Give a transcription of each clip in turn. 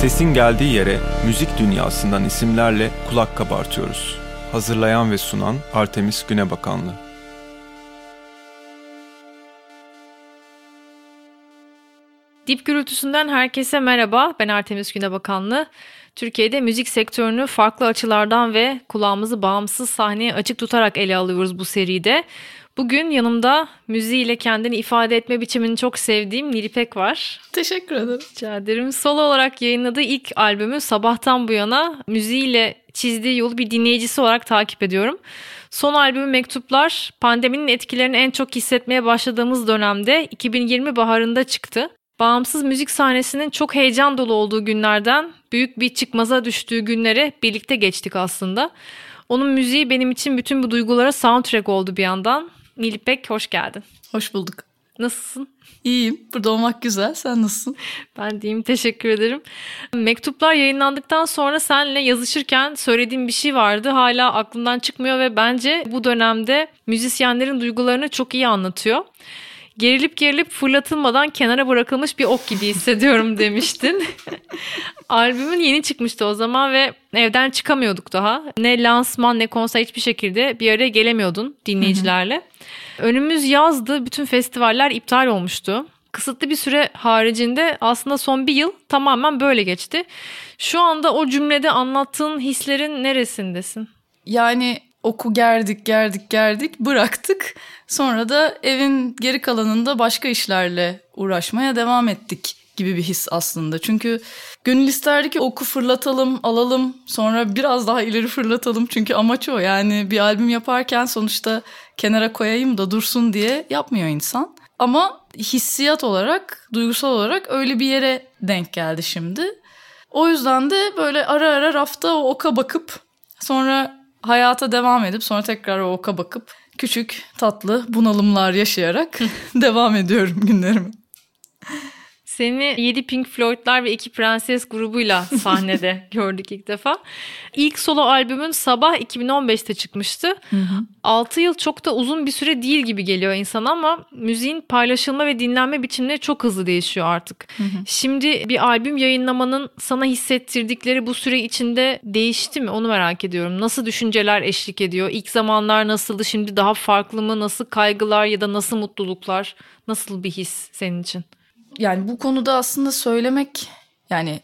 Sesin geldiği yere müzik dünyasından isimlerle kulak kabartıyoruz. Hazırlayan ve sunan Artemis Günebakanlı. Dip gürültüsünden herkese merhaba. Ben Artemis Günebakanlı. Türkiye'de müzik sektörünü farklı açılardan ve kulağımızı bağımsız sahneye açık tutarak ele alıyoruz bu seride. Bugün yanımda müziğiyle kendini ifade etme biçimini çok sevdiğim Nilipek var. Teşekkür ederim. Rica ederim. Solo olarak yayınladığı ilk albümü sabahtan bu yana müziğiyle çizdiği yolu bir dinleyicisi olarak takip ediyorum. Son albümü Mektuplar pandeminin etkilerini en çok hissetmeye başladığımız dönemde 2020 baharında çıktı. Bağımsız müzik sahnesinin çok heyecan dolu olduğu günlerden büyük bir çıkmaza düştüğü günlere birlikte geçtik aslında. Onun müziği benim için bütün bu duygulara soundtrack oldu bir yandan. Nilipek hoş geldin. Hoş bulduk. Nasılsın? İyiyim. Burada olmak güzel. Sen nasılsın? Ben diyeyim teşekkür ederim. Mektuplar yayınlandıktan sonra seninle yazışırken söylediğim bir şey vardı. Hala aklımdan çıkmıyor ve bence bu dönemde müzisyenlerin duygularını çok iyi anlatıyor. Gerilip gerilip fırlatılmadan kenara bırakılmış bir ok gibi hissediyorum demiştin. Albümün yeni çıkmıştı o zaman ve evden çıkamıyorduk daha. Ne lansman ne konser hiçbir şekilde bir araya gelemiyordun dinleyicilerle. Önümüz yazdı. Bütün festivaller iptal olmuştu. Kısıtlı bir süre haricinde aslında son bir yıl tamamen böyle geçti. Şu anda o cümlede anlattığın hislerin neresindesin? Yani oku gerdik gerdik gerdik bıraktık. Sonra da evin geri kalanında başka işlerle uğraşmaya devam ettik gibi bir his aslında. Çünkü gönül isterdi ki oku fırlatalım, alalım, sonra biraz daha ileri fırlatalım. Çünkü amaç o. Yani bir albüm yaparken sonuçta kenara koyayım da dursun diye yapmıyor insan. Ama hissiyat olarak, duygusal olarak öyle bir yere denk geldi şimdi. O yüzden de böyle ara ara rafta o oka bakıp sonra hayata devam edip sonra tekrar o oka bakıp küçük tatlı bunalımlar yaşayarak devam ediyorum günlerimi. Seni 7 Pink Floyd'lar ve 2 Prenses grubuyla sahnede gördük ilk defa. İlk solo albümün Sabah 2015'te çıkmıştı. Hı hı. 6 yıl çok da uzun bir süre değil gibi geliyor insan ama müziğin paylaşılma ve dinlenme biçimleri çok hızlı değişiyor artık. Hı hı. Şimdi bir albüm yayınlamanın sana hissettirdikleri bu süre içinde değişti mi onu merak ediyorum. Nasıl düşünceler eşlik ediyor? İlk zamanlar nasıldı? Şimdi daha farklı mı? Nasıl kaygılar ya da nasıl mutluluklar? Nasıl bir his senin için? Yani bu konuda aslında söylemek yani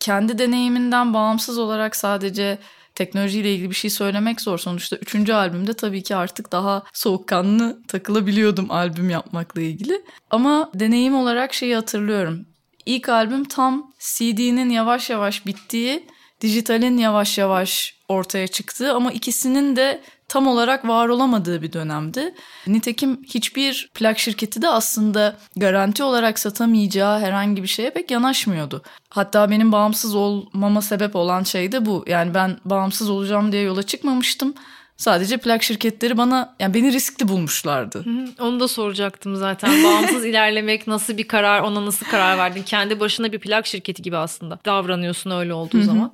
kendi deneyiminden bağımsız olarak sadece teknolojiyle ilgili bir şey söylemek zor. Sonuçta üçüncü albümde tabii ki artık daha soğukkanlı takılabiliyordum albüm yapmakla ilgili. Ama deneyim olarak şeyi hatırlıyorum. İlk albüm tam CD'nin yavaş yavaş bittiği, dijitalin yavaş yavaş ortaya çıktığı ama ikisinin de tam olarak var olamadığı bir dönemdi. Nitekim hiçbir plak şirketi de aslında garanti olarak satamayacağı herhangi bir şeye pek yanaşmıyordu. Hatta benim bağımsız olmama sebep olan şey de bu. Yani ben bağımsız olacağım diye yola çıkmamıştım. Sadece plak şirketleri bana yani beni riskli bulmuşlardı. onu da soracaktım zaten. Bağımsız ilerlemek nasıl bir karar, ona nasıl karar verdin? Kendi başına bir plak şirketi gibi aslında davranıyorsun öyle olduğu zaman.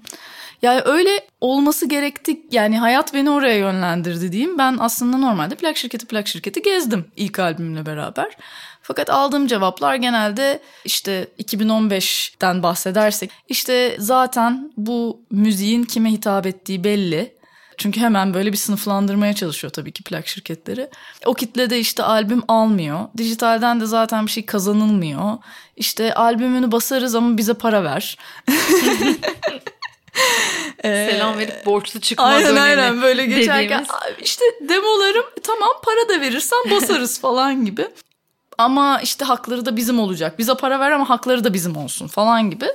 Yani öyle olması gerekti. Yani hayat beni oraya yönlendirdi diyeyim. Ben aslında normalde plak şirketi plak şirketi gezdim ilk albümle beraber. Fakat aldığım cevaplar genelde işte 2015'ten bahsedersek işte zaten bu müziğin kime hitap ettiği belli. Çünkü hemen böyle bir sınıflandırmaya çalışıyor tabii ki plak şirketleri. O kitlede işte albüm almıyor. Dijitalden de zaten bir şey kazanılmıyor. İşte albümünü basarız ama bize para ver. Selam verip borçlu çıkma aynen, dönemi. Aynen böyle geçerken dediğimiz. işte demolarım tamam para da verirsen basarız falan gibi. Ama işte hakları da bizim olacak. Bize para ver ama hakları da bizim olsun falan gibi.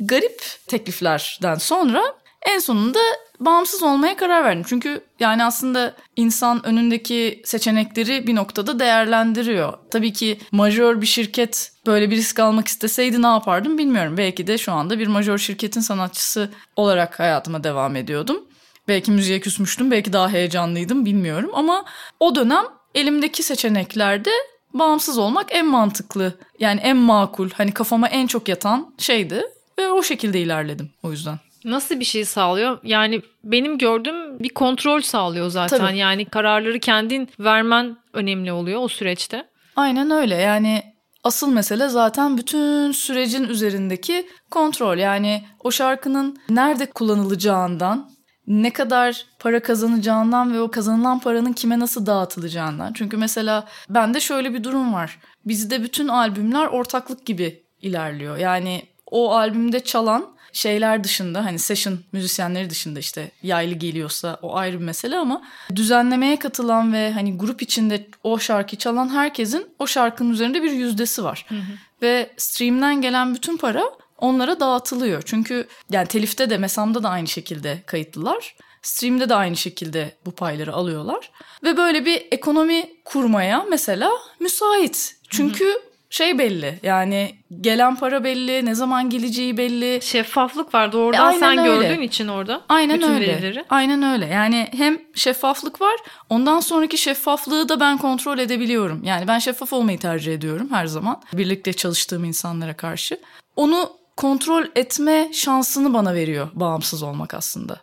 Garip tekliflerden sonra en sonunda bağımsız olmaya karar verdim. Çünkü yani aslında insan önündeki seçenekleri bir noktada değerlendiriyor. Tabii ki majör bir şirket böyle bir risk almak isteseydi ne yapardım bilmiyorum. Belki de şu anda bir majör şirketin sanatçısı olarak hayatıma devam ediyordum. Belki müziğe küsmüştüm, belki daha heyecanlıydım bilmiyorum. Ama o dönem elimdeki seçeneklerde bağımsız olmak en mantıklı yani en makul hani kafama en çok yatan şeydi ve o şekilde ilerledim o yüzden. Nasıl bir şey sağlıyor? Yani benim gördüğüm bir kontrol sağlıyor zaten. Tabii. Yani kararları kendin vermen önemli oluyor o süreçte. Aynen öyle. Yani Asıl mesele zaten bütün sürecin üzerindeki kontrol. Yani o şarkının nerede kullanılacağından, ne kadar para kazanacağından ve o kazanılan paranın kime nasıl dağıtılacağından. Çünkü mesela bende şöyle bir durum var. Bizde bütün albümler ortaklık gibi ilerliyor. Yani o albümde çalan şeyler dışında hani session müzisyenleri dışında işte yaylı geliyorsa o ayrı bir mesele ama düzenlemeye katılan ve hani grup içinde o şarkı çalan herkesin o şarkının üzerinde bir yüzdesi var. Hı hı. Ve stream'den gelen bütün para onlara dağıtılıyor. Çünkü yani telifte de mesamda da aynı şekilde kayıtlılar. Stream'de de aynı şekilde bu payları alıyorlar. Ve böyle bir ekonomi kurmaya mesela müsait. Çünkü hı hı şey belli yani gelen para belli ne zaman geleceği belli. Şeffaflık var doğrudan e, sen öyle. gördüğün için orada. Aynen bütün öyle. Verileri. Aynen öyle yani hem şeffaflık var ondan sonraki şeffaflığı da ben kontrol edebiliyorum. Yani ben şeffaf olmayı tercih ediyorum her zaman birlikte çalıştığım insanlara karşı. Onu kontrol etme şansını bana veriyor bağımsız olmak aslında.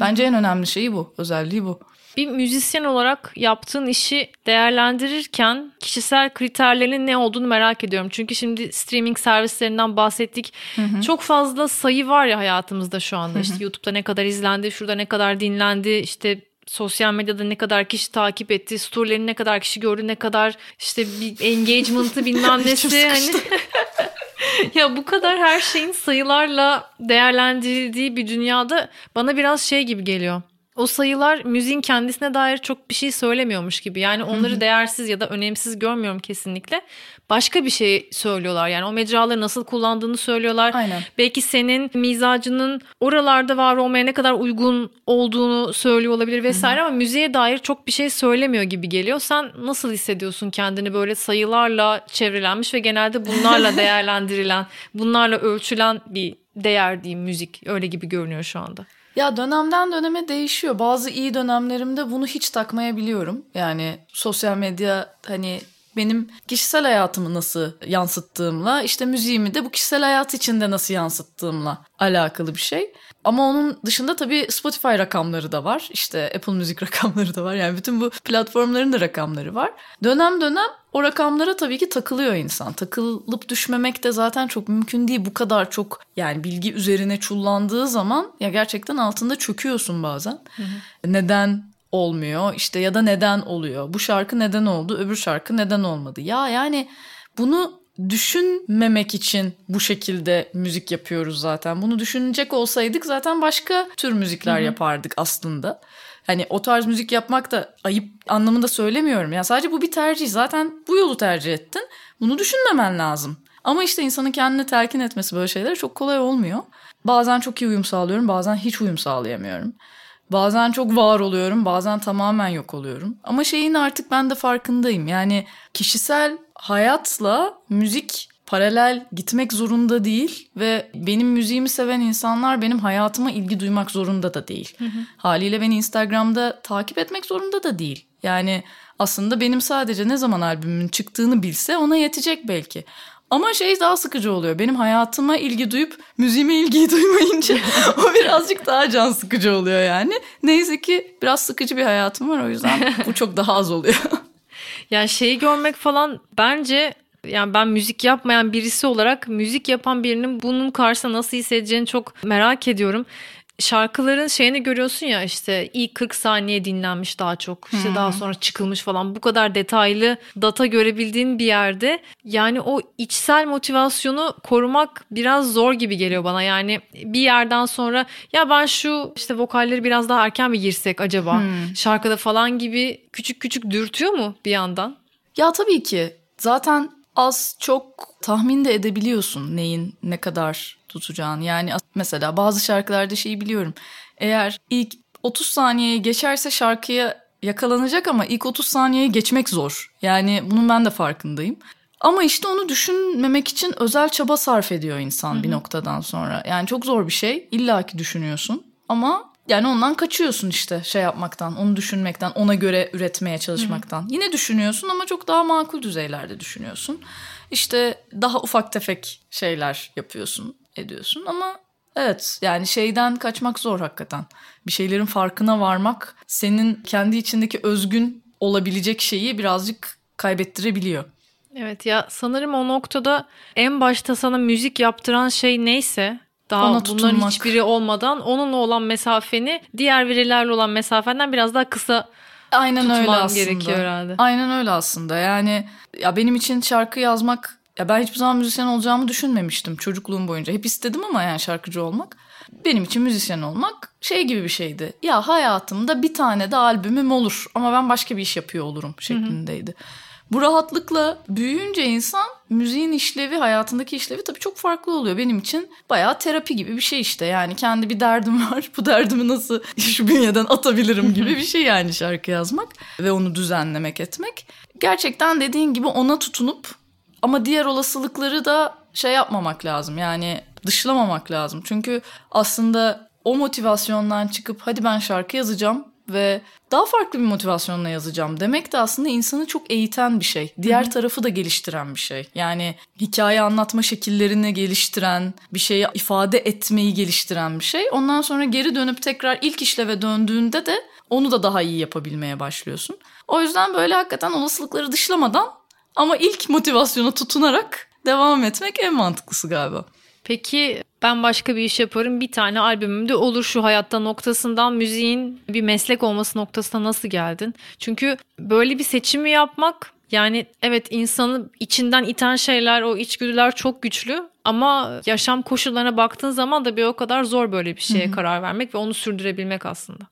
Bence en önemli şeyi bu özelliği bu. Bir müzisyen olarak yaptığın işi değerlendirirken kişisel kriterlerinin ne olduğunu merak ediyorum. Çünkü şimdi streaming servislerinden bahsettik. Hı hı. Çok fazla sayı var ya hayatımızda şu anda. Hı hı. İşte YouTube'da ne kadar izlendi, şurada ne kadar dinlendi, işte sosyal medyada ne kadar kişi takip etti, storylerini ne kadar kişi gördü, ne kadar işte bir engagement'ı bilmem nesi hani ya bu kadar her şeyin sayılarla değerlendirildiği bir dünyada bana biraz şey gibi geliyor o sayılar müziğin kendisine dair çok bir şey söylemiyormuş gibi. Yani onları değersiz ya da önemsiz görmüyorum kesinlikle. Başka bir şey söylüyorlar. Yani o mecraları nasıl kullandığını söylüyorlar. Aynen. Belki senin mizacının oralarda var olmaya ne kadar uygun olduğunu söylüyor olabilir vesaire Hı-hı. ama müziğe dair çok bir şey söylemiyor gibi geliyor. Sen nasıl hissediyorsun kendini böyle sayılarla çevrelenmiş ve genelde bunlarla değerlendirilen, bunlarla ölçülen bir değer diyeyim müzik öyle gibi görünüyor şu anda. Ya dönemden döneme değişiyor. Bazı iyi dönemlerimde bunu hiç takmayabiliyorum. Yani sosyal medya hani benim kişisel hayatımı nasıl yansıttığımla işte müziğimi de bu kişisel hayat içinde nasıl yansıttığımla alakalı bir şey. Ama onun dışında tabii Spotify rakamları da var. İşte Apple Müzik rakamları da var. Yani bütün bu platformların da rakamları var. Dönem dönem o rakamlara tabii ki takılıyor insan. Takılıp düşmemek de zaten çok mümkün değil. Bu kadar çok yani bilgi üzerine çullandığı zaman ya gerçekten altında çöküyorsun bazen. Hı hı. Neden olmuyor işte ya da neden oluyor? Bu şarkı neden oldu? Öbür şarkı neden olmadı? Ya yani bunu düşünmemek için bu şekilde müzik yapıyoruz zaten. Bunu düşünecek olsaydık zaten başka tür müzikler Hı-hı. yapardık aslında. Hani o tarz müzik yapmak da ayıp anlamında söylemiyorum. Yani sadece bu bir tercih. Zaten bu yolu tercih ettin. Bunu düşünmemen lazım. Ama işte insanın kendini telkin etmesi böyle şeyler çok kolay olmuyor. Bazen çok iyi uyum sağlıyorum, bazen hiç uyum sağlayamıyorum. Bazen çok var oluyorum, bazen tamamen yok oluyorum. Ama şeyin artık ben de farkındayım. Yani kişisel hayatla müzik paralel gitmek zorunda değil ve benim müziğimi seven insanlar benim hayatıma ilgi duymak zorunda da değil. Hı hı. Haliyle beni Instagram'da takip etmek zorunda da değil. Yani aslında benim sadece ne zaman albümün çıktığını bilse ona yetecek belki. Ama şey daha sıkıcı oluyor. Benim hayatıma ilgi duyup müziğime ilgi duymayınca o birazcık daha can sıkıcı oluyor yani. Neyse ki biraz sıkıcı bir hayatım var o yüzden bu çok daha az oluyor. Yani şeyi görmek falan bence yani ben müzik yapmayan birisi olarak müzik yapan birinin bunun karşısında nasıl hissedeceğini çok merak ediyorum şarkıların şeyini görüyorsun ya işte ilk 40 saniye dinlenmiş daha çok işte hmm. daha sonra çıkılmış falan bu kadar detaylı data görebildiğin bir yerde yani o içsel motivasyonu korumak biraz zor gibi geliyor bana yani bir yerden sonra ya ben şu işte vokalleri biraz daha erken mi girsek acaba hmm. şarkıda falan gibi küçük küçük dürtüyor mu bir yandan? Ya tabii ki zaten az çok tahmin de edebiliyorsun neyin ne kadar tutacağını. Yani mesela bazı şarkılarda şeyi biliyorum. Eğer ilk 30 saniyeyi geçerse şarkıya yakalanacak ama ilk 30 saniyeyi geçmek zor. Yani bunun ben de farkındayım. Ama işte onu düşünmemek için özel çaba sarf ediyor insan Hı-hı. bir noktadan sonra. Yani çok zor bir şey. İlla ki düşünüyorsun. Ama yani ondan kaçıyorsun işte şey yapmaktan, onu düşünmekten, ona göre üretmeye çalışmaktan. Hı-hı. Yine düşünüyorsun ama çok daha makul düzeylerde düşünüyorsun. İşte daha ufak tefek şeyler yapıyorsun ediyorsun ama evet yani şeyden kaçmak zor hakikaten. Bir şeylerin farkına varmak senin kendi içindeki özgün olabilecek şeyi birazcık kaybettirebiliyor. Evet ya sanırım o noktada en başta sana müzik yaptıran şey neyse daha Ona bunların tutunmak. hiçbiri olmadan onunla olan mesafeni diğer verilerle olan mesafenden biraz daha kısa Aynen öyle aslında. gerekiyor herhalde. Aynen öyle aslında. Yani ya benim için şarkı yazmak ya ben hiçbir zaman müzisyen olacağımı düşünmemiştim çocukluğum boyunca. Hep istedim ama yani şarkıcı olmak. Benim için müzisyen olmak şey gibi bir şeydi. Ya hayatımda bir tane de albümüm olur ama ben başka bir iş yapıyor olurum şeklindeydi. Bu rahatlıkla büyüyünce insan müziğin işlevi, hayatındaki işlevi tabii çok farklı oluyor. Benim için bayağı terapi gibi bir şey işte. Yani kendi bir derdim var. Bu derdimi nasıl şu bünyeden atabilirim gibi bir şey yani şarkı yazmak ve onu düzenlemek etmek. Gerçekten dediğin gibi ona tutunup ama diğer olasılıkları da şey yapmamak lazım. Yani dışlamamak lazım. Çünkü aslında o motivasyondan çıkıp hadi ben şarkı yazacağım ve daha farklı bir motivasyonla yazacağım demek de aslında insanı çok eğiten bir şey. Diğer tarafı da geliştiren bir şey. Yani hikaye anlatma şekillerini geliştiren, bir şeyi ifade etmeyi geliştiren bir şey. Ondan sonra geri dönüp tekrar ilk işleve döndüğünde de onu da daha iyi yapabilmeye başlıyorsun. O yüzden böyle hakikaten olasılıkları dışlamadan ama ilk motivasyona tutunarak devam etmek en mantıklısı galiba. Peki ben başka bir iş yaparım bir tane albümümde olur şu hayatta noktasından müziğin bir meslek olması noktasına nasıl geldin? Çünkü böyle bir seçimi yapmak yani evet insanı içinden iten şeyler o içgüdüler çok güçlü ama yaşam koşullarına baktığın zaman da bir o kadar zor böyle bir şeye karar vermek ve onu sürdürebilmek aslında.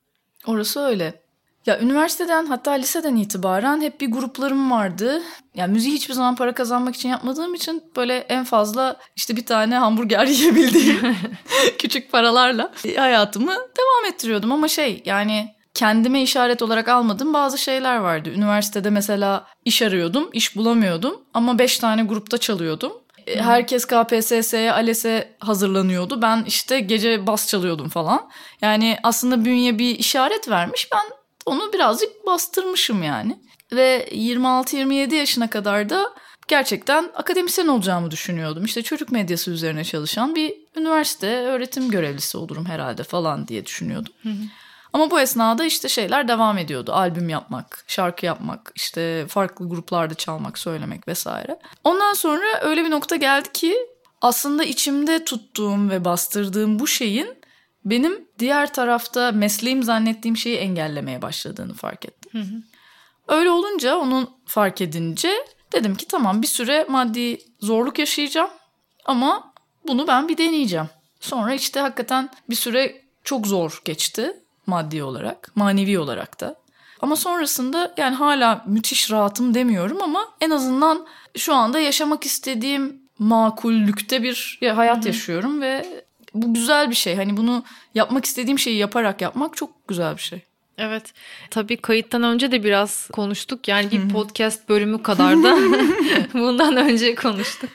Orası öyle. Ya üniversiteden hatta liseden itibaren hep bir gruplarım vardı. Ya müziği hiçbir zaman para kazanmak için yapmadığım için böyle en fazla işte bir tane hamburger yiyebildiğim küçük paralarla hayatımı devam ettiriyordum. Ama şey yani kendime işaret olarak almadığım bazı şeyler vardı. Üniversitede mesela iş arıyordum, iş bulamıyordum ama beş tane grupta çalıyordum. E, Herkes KPSS'ye, ALES'e hazırlanıyordu. Ben işte gece bas çalıyordum falan. Yani aslında bünye bir işaret vermiş. Ben onu birazcık bastırmışım yani. Ve 26-27 yaşına kadar da gerçekten akademisyen olacağımı düşünüyordum. İşte çocuk medyası üzerine çalışan bir üniversite öğretim görevlisi olurum herhalde falan diye düşünüyordum. Ama bu esnada işte şeyler devam ediyordu. Albüm yapmak, şarkı yapmak, işte farklı gruplarda çalmak, söylemek vesaire. Ondan sonra öyle bir nokta geldi ki aslında içimde tuttuğum ve bastırdığım bu şeyin benim diğer tarafta mesleğim zannettiğim şeyi engellemeye başladığını fark ettim. Öyle olunca onu fark edince dedim ki tamam bir süre maddi zorluk yaşayacağım ama bunu ben bir deneyeceğim. Sonra işte hakikaten bir süre çok zor geçti maddi olarak, manevi olarak da. Ama sonrasında yani hala müthiş rahatım demiyorum ama en azından şu anda yaşamak istediğim makullükte bir hayat yaşıyorum ve bu güzel bir şey. Hani bunu yapmak istediğim şeyi yaparak yapmak çok güzel bir şey. Evet. Tabii kayıttan önce de biraz konuştuk. Yani bir podcast bölümü kadar da bundan önce konuştuk.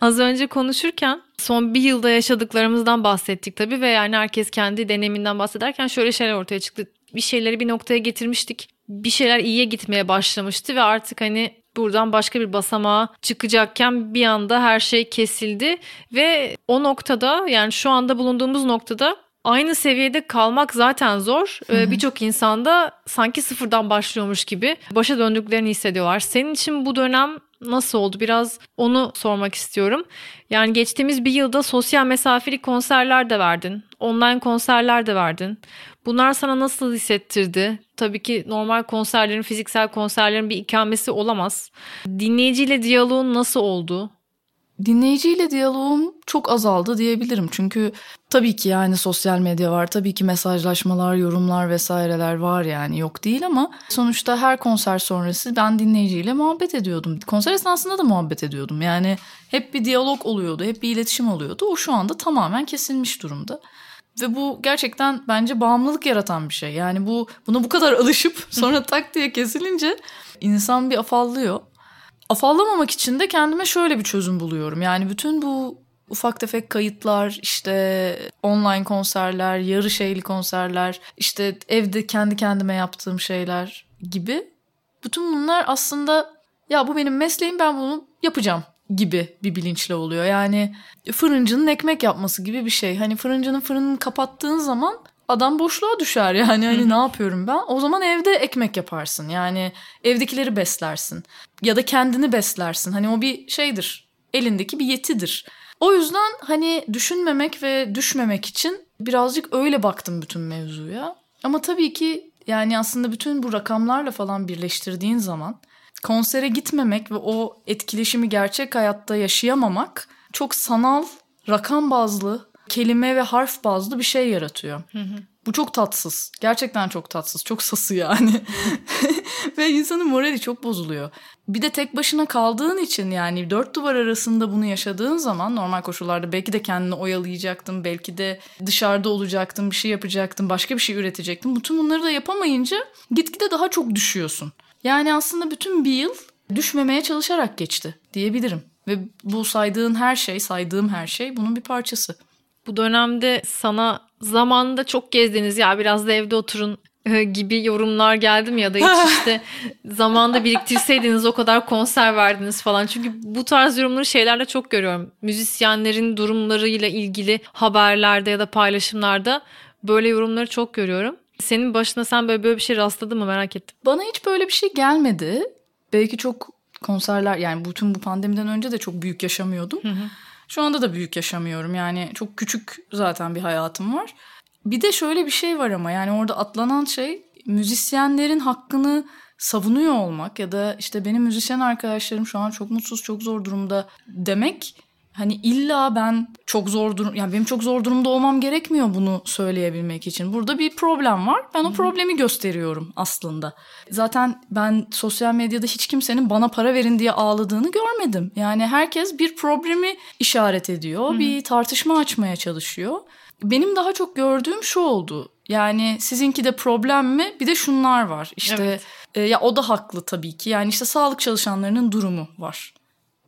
Az önce konuşurken son bir yılda yaşadıklarımızdan bahsettik tabii ve yani herkes kendi deneyiminden bahsederken şöyle şeyler ortaya çıktı. Bir şeyleri bir noktaya getirmiştik. Bir şeyler iyiye gitmeye başlamıştı ve artık hani buradan başka bir basamağa çıkacakken bir anda her şey kesildi ve o noktada yani şu anda bulunduğumuz noktada aynı seviyede kalmak zaten zor. Ee, Birçok insanda sanki sıfırdan başlıyormuş gibi başa döndüklerini hissediyorlar. Senin için bu dönem nasıl oldu? Biraz onu sormak istiyorum. Yani geçtiğimiz bir yılda sosyal mesafeli konserler de verdin. Online konserler de verdin. Bunlar sana nasıl hissettirdi? Tabii ki normal konserlerin, fiziksel konserlerin bir ikamesi olamaz. Dinleyiciyle diyaloğun nasıl oldu? Dinleyiciyle diyaloğum çok azaldı diyebilirim. Çünkü tabii ki yani sosyal medya var. Tabii ki mesajlaşmalar, yorumlar vesaireler var yani yok değil ama sonuçta her konser sonrası ben dinleyiciyle muhabbet ediyordum. Konser esnasında da muhabbet ediyordum. Yani hep bir diyalog oluyordu, hep bir iletişim oluyordu. O şu anda tamamen kesilmiş durumda. Ve bu gerçekten bence bağımlılık yaratan bir şey. Yani bu buna bu kadar alışıp sonra tak diye kesilince insan bir afallıyor. Afallamamak için de kendime şöyle bir çözüm buluyorum. Yani bütün bu ufak tefek kayıtlar, işte online konserler, yarı şeyli konserler, işte evde kendi kendime yaptığım şeyler gibi. Bütün bunlar aslında ya bu benim mesleğim ben bunu yapacağım gibi bir bilinçle oluyor. Yani fırıncının ekmek yapması gibi bir şey. Hani fırıncının fırınını kapattığın zaman adam boşluğa düşer yani hani ne yapıyorum ben? O zaman evde ekmek yaparsın. Yani evdekileri beslersin ya da kendini beslersin. Hani o bir şeydir. Elindeki bir yetidir. O yüzden hani düşünmemek ve düşmemek için birazcık öyle baktım bütün mevzuya. Ama tabii ki yani aslında bütün bu rakamlarla falan birleştirdiğin zaman konsere gitmemek ve o etkileşimi gerçek hayatta yaşayamamak çok sanal, rakam bazlı, kelime ve harf bazlı bir şey yaratıyor. Hı hı. Bu çok tatsız. Gerçekten çok tatsız. Çok sası yani. Ve insanın morali çok bozuluyor. Bir de tek başına kaldığın için yani dört duvar arasında bunu yaşadığın zaman normal koşullarda belki de kendini oyalayacaktın. Belki de dışarıda olacaktın, bir şey yapacaktın, başka bir şey üretecektin. Bütün bunları da yapamayınca gitgide daha çok düşüyorsun. Yani aslında bütün bir yıl düşmemeye çalışarak geçti diyebilirim. Ve bu saydığın her şey, saydığım her şey bunun bir parçası. Bu dönemde sana zamanında çok gezdiniz ya biraz da evde oturun e, gibi yorumlar geldi mi ya da hiç işte zamanda biriktirseydiniz o kadar konser verdiniz falan. Çünkü bu tarz yorumları şeylerle çok görüyorum. Müzisyenlerin durumlarıyla ilgili haberlerde ya da paylaşımlarda böyle yorumları çok görüyorum. Senin başına sen böyle, böyle bir şey rastladın mı merak ettim. Bana hiç böyle bir şey gelmedi. Belki çok konserler yani bütün bu pandemiden önce de çok büyük yaşamıyordum. Hı hı. Şu anda da büyük yaşamıyorum. Yani çok küçük zaten bir hayatım var. Bir de şöyle bir şey var ama yani orada atlanan şey müzisyenlerin hakkını savunuyor olmak ya da işte benim müzisyen arkadaşlarım şu an çok mutsuz, çok zor durumda demek hani illa ben çok zor durum yani benim çok zor durumda olmam gerekmiyor bunu söyleyebilmek için. Burada bir problem var. Ben o problemi gösteriyorum aslında. Zaten ben sosyal medyada hiç kimsenin bana para verin diye ağladığını görmedim. Yani herkes bir problemi işaret ediyor, Hı-hı. bir tartışma açmaya çalışıyor. Benim daha çok gördüğüm şu oldu. Yani sizinki de problem mi? Bir de şunlar var. İşte evet. e, ya o da haklı tabii ki. Yani işte sağlık çalışanlarının durumu var.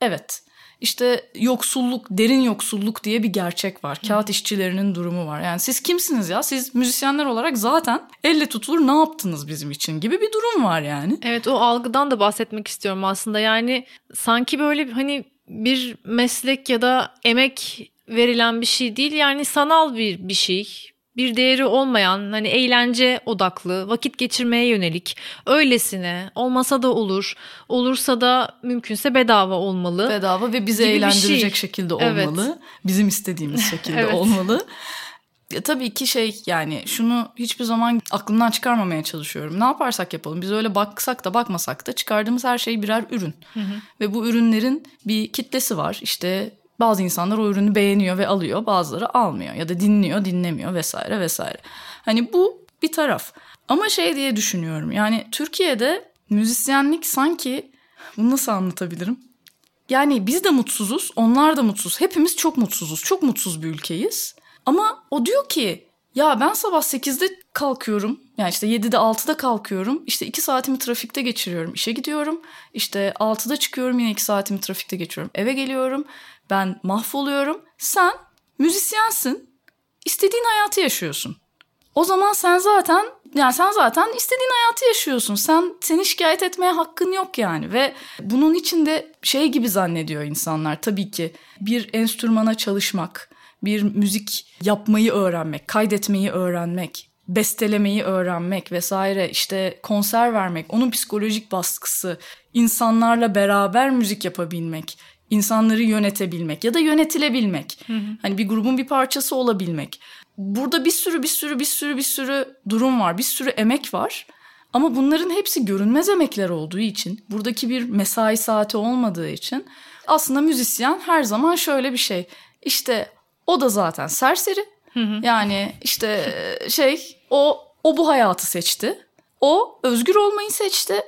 Evet. İşte yoksulluk, derin yoksulluk diye bir gerçek var. Kağıt işçilerinin durumu var. Yani siz kimsiniz ya? Siz müzisyenler olarak zaten elle tutulur ne yaptınız bizim için gibi bir durum var yani. Evet o algıdan da bahsetmek istiyorum aslında. Yani sanki böyle hani bir meslek ya da emek verilen bir şey değil. Yani sanal bir bir şey. Bir değeri olmayan hani eğlence odaklı, vakit geçirmeye yönelik, öylesine olmasa da olur, olursa da mümkünse bedava olmalı. Bedava ve bizi eğlendirecek şey. şekilde olmalı. Evet. Bizim istediğimiz şekilde evet. olmalı. Ya, tabii ki şey yani şunu hiçbir zaman aklımdan çıkarmamaya çalışıyorum. Ne yaparsak yapalım biz öyle baksak da bakmasak da çıkardığımız her şey birer ürün. Hı hı. Ve bu ürünlerin bir kitlesi var. İşte bazı insanlar o ürünü beğeniyor ve alıyor, bazıları almıyor ya da dinliyor, dinlemiyor vesaire vesaire. Hani bu bir taraf. Ama şey diye düşünüyorum. Yani Türkiye'de müzisyenlik sanki bunu nasıl anlatabilirim? Yani biz de mutsuzuz, onlar da mutsuz. Hepimiz çok mutsuzuz. Çok mutsuz bir ülkeyiz. Ama o diyor ki ya ben sabah 8'de kalkıyorum. Yani işte 7'de 6'da kalkıyorum. İşte 2 saatimi trafikte geçiriyorum. İşe gidiyorum. İşte 6'da çıkıyorum yine 2 saatimi trafikte geçiyorum. Eve geliyorum. Ben mahvoluyorum. Sen müzisyensin. İstediğin hayatı yaşıyorsun. O zaman sen zaten yani sen zaten istediğin hayatı yaşıyorsun. Sen seni şikayet etmeye hakkın yok yani ve bunun içinde şey gibi zannediyor insanlar tabii ki bir enstrümana çalışmak, bir müzik yapmayı öğrenmek, kaydetmeyi öğrenmek, bestelemeyi öğrenmek vesaire işte konser vermek, onun psikolojik baskısı, insanlarla beraber müzik yapabilmek, insanları yönetebilmek ya da yönetilebilmek. Hı hı. Hani bir grubun bir parçası olabilmek. Burada bir sürü bir sürü bir sürü bir sürü durum var. Bir sürü emek var. Ama bunların hepsi görünmez emekler olduğu için, buradaki bir mesai saati olmadığı için aslında müzisyen her zaman şöyle bir şey. İşte o da zaten serseri. Hı hı. Yani işte şey o o bu hayatı seçti. O özgür olmayı seçti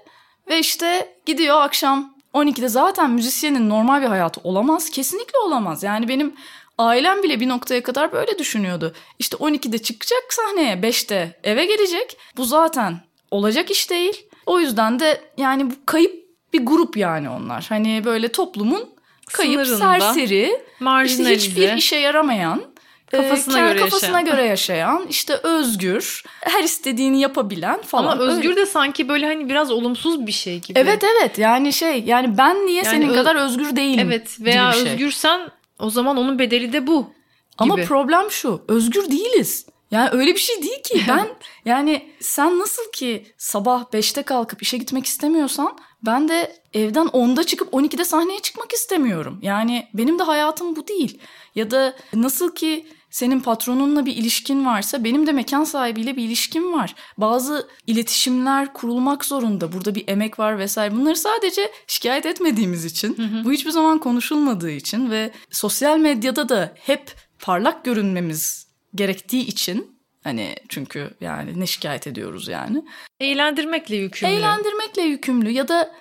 ve işte gidiyor akşam 12'de zaten müzisyenin normal bir hayatı olamaz. Kesinlikle olamaz. Yani benim ailem bile bir noktaya kadar böyle düşünüyordu. İşte 12'de çıkacak sahneye 5'te eve gelecek. Bu zaten olacak iş değil. O yüzden de yani bu kayıp bir grup yani onlar. Hani böyle toplumun kayıp Sınırında, serseri, işte hiçbir işe yaramayan Kafasına ee, göre kafasına yaşayan. göre yaşayan, işte özgür, her istediğini yapabilen falan. Ama özgür de sanki böyle hani biraz olumsuz bir şey gibi. Evet evet yani şey yani ben niye yani senin öz... kadar özgür değilim Evet veya özgürsen o zaman onun bedeli de bu. Ama problem şu özgür değiliz. Yani öyle bir şey değil ki. Ben yani sen nasıl ki sabah 5'te kalkıp işe gitmek istemiyorsan ben de evden 10'da çıkıp 12'de sahneye çıkmak istemiyorum. Yani benim de hayatım bu değil. Ya da nasıl ki senin patronunla bir ilişkin varsa benim de mekan sahibiyle bir ilişkim var. Bazı iletişimler kurulmak zorunda. Burada bir emek var vesaire. Bunları sadece şikayet etmediğimiz için, hı hı. bu hiçbir zaman konuşulmadığı için ve sosyal medyada da hep parlak görünmemiz gerektiği için hani çünkü yani ne şikayet ediyoruz yani. Eğlendirmekle yükümlü. Eğlendirmekle yükümlü ya da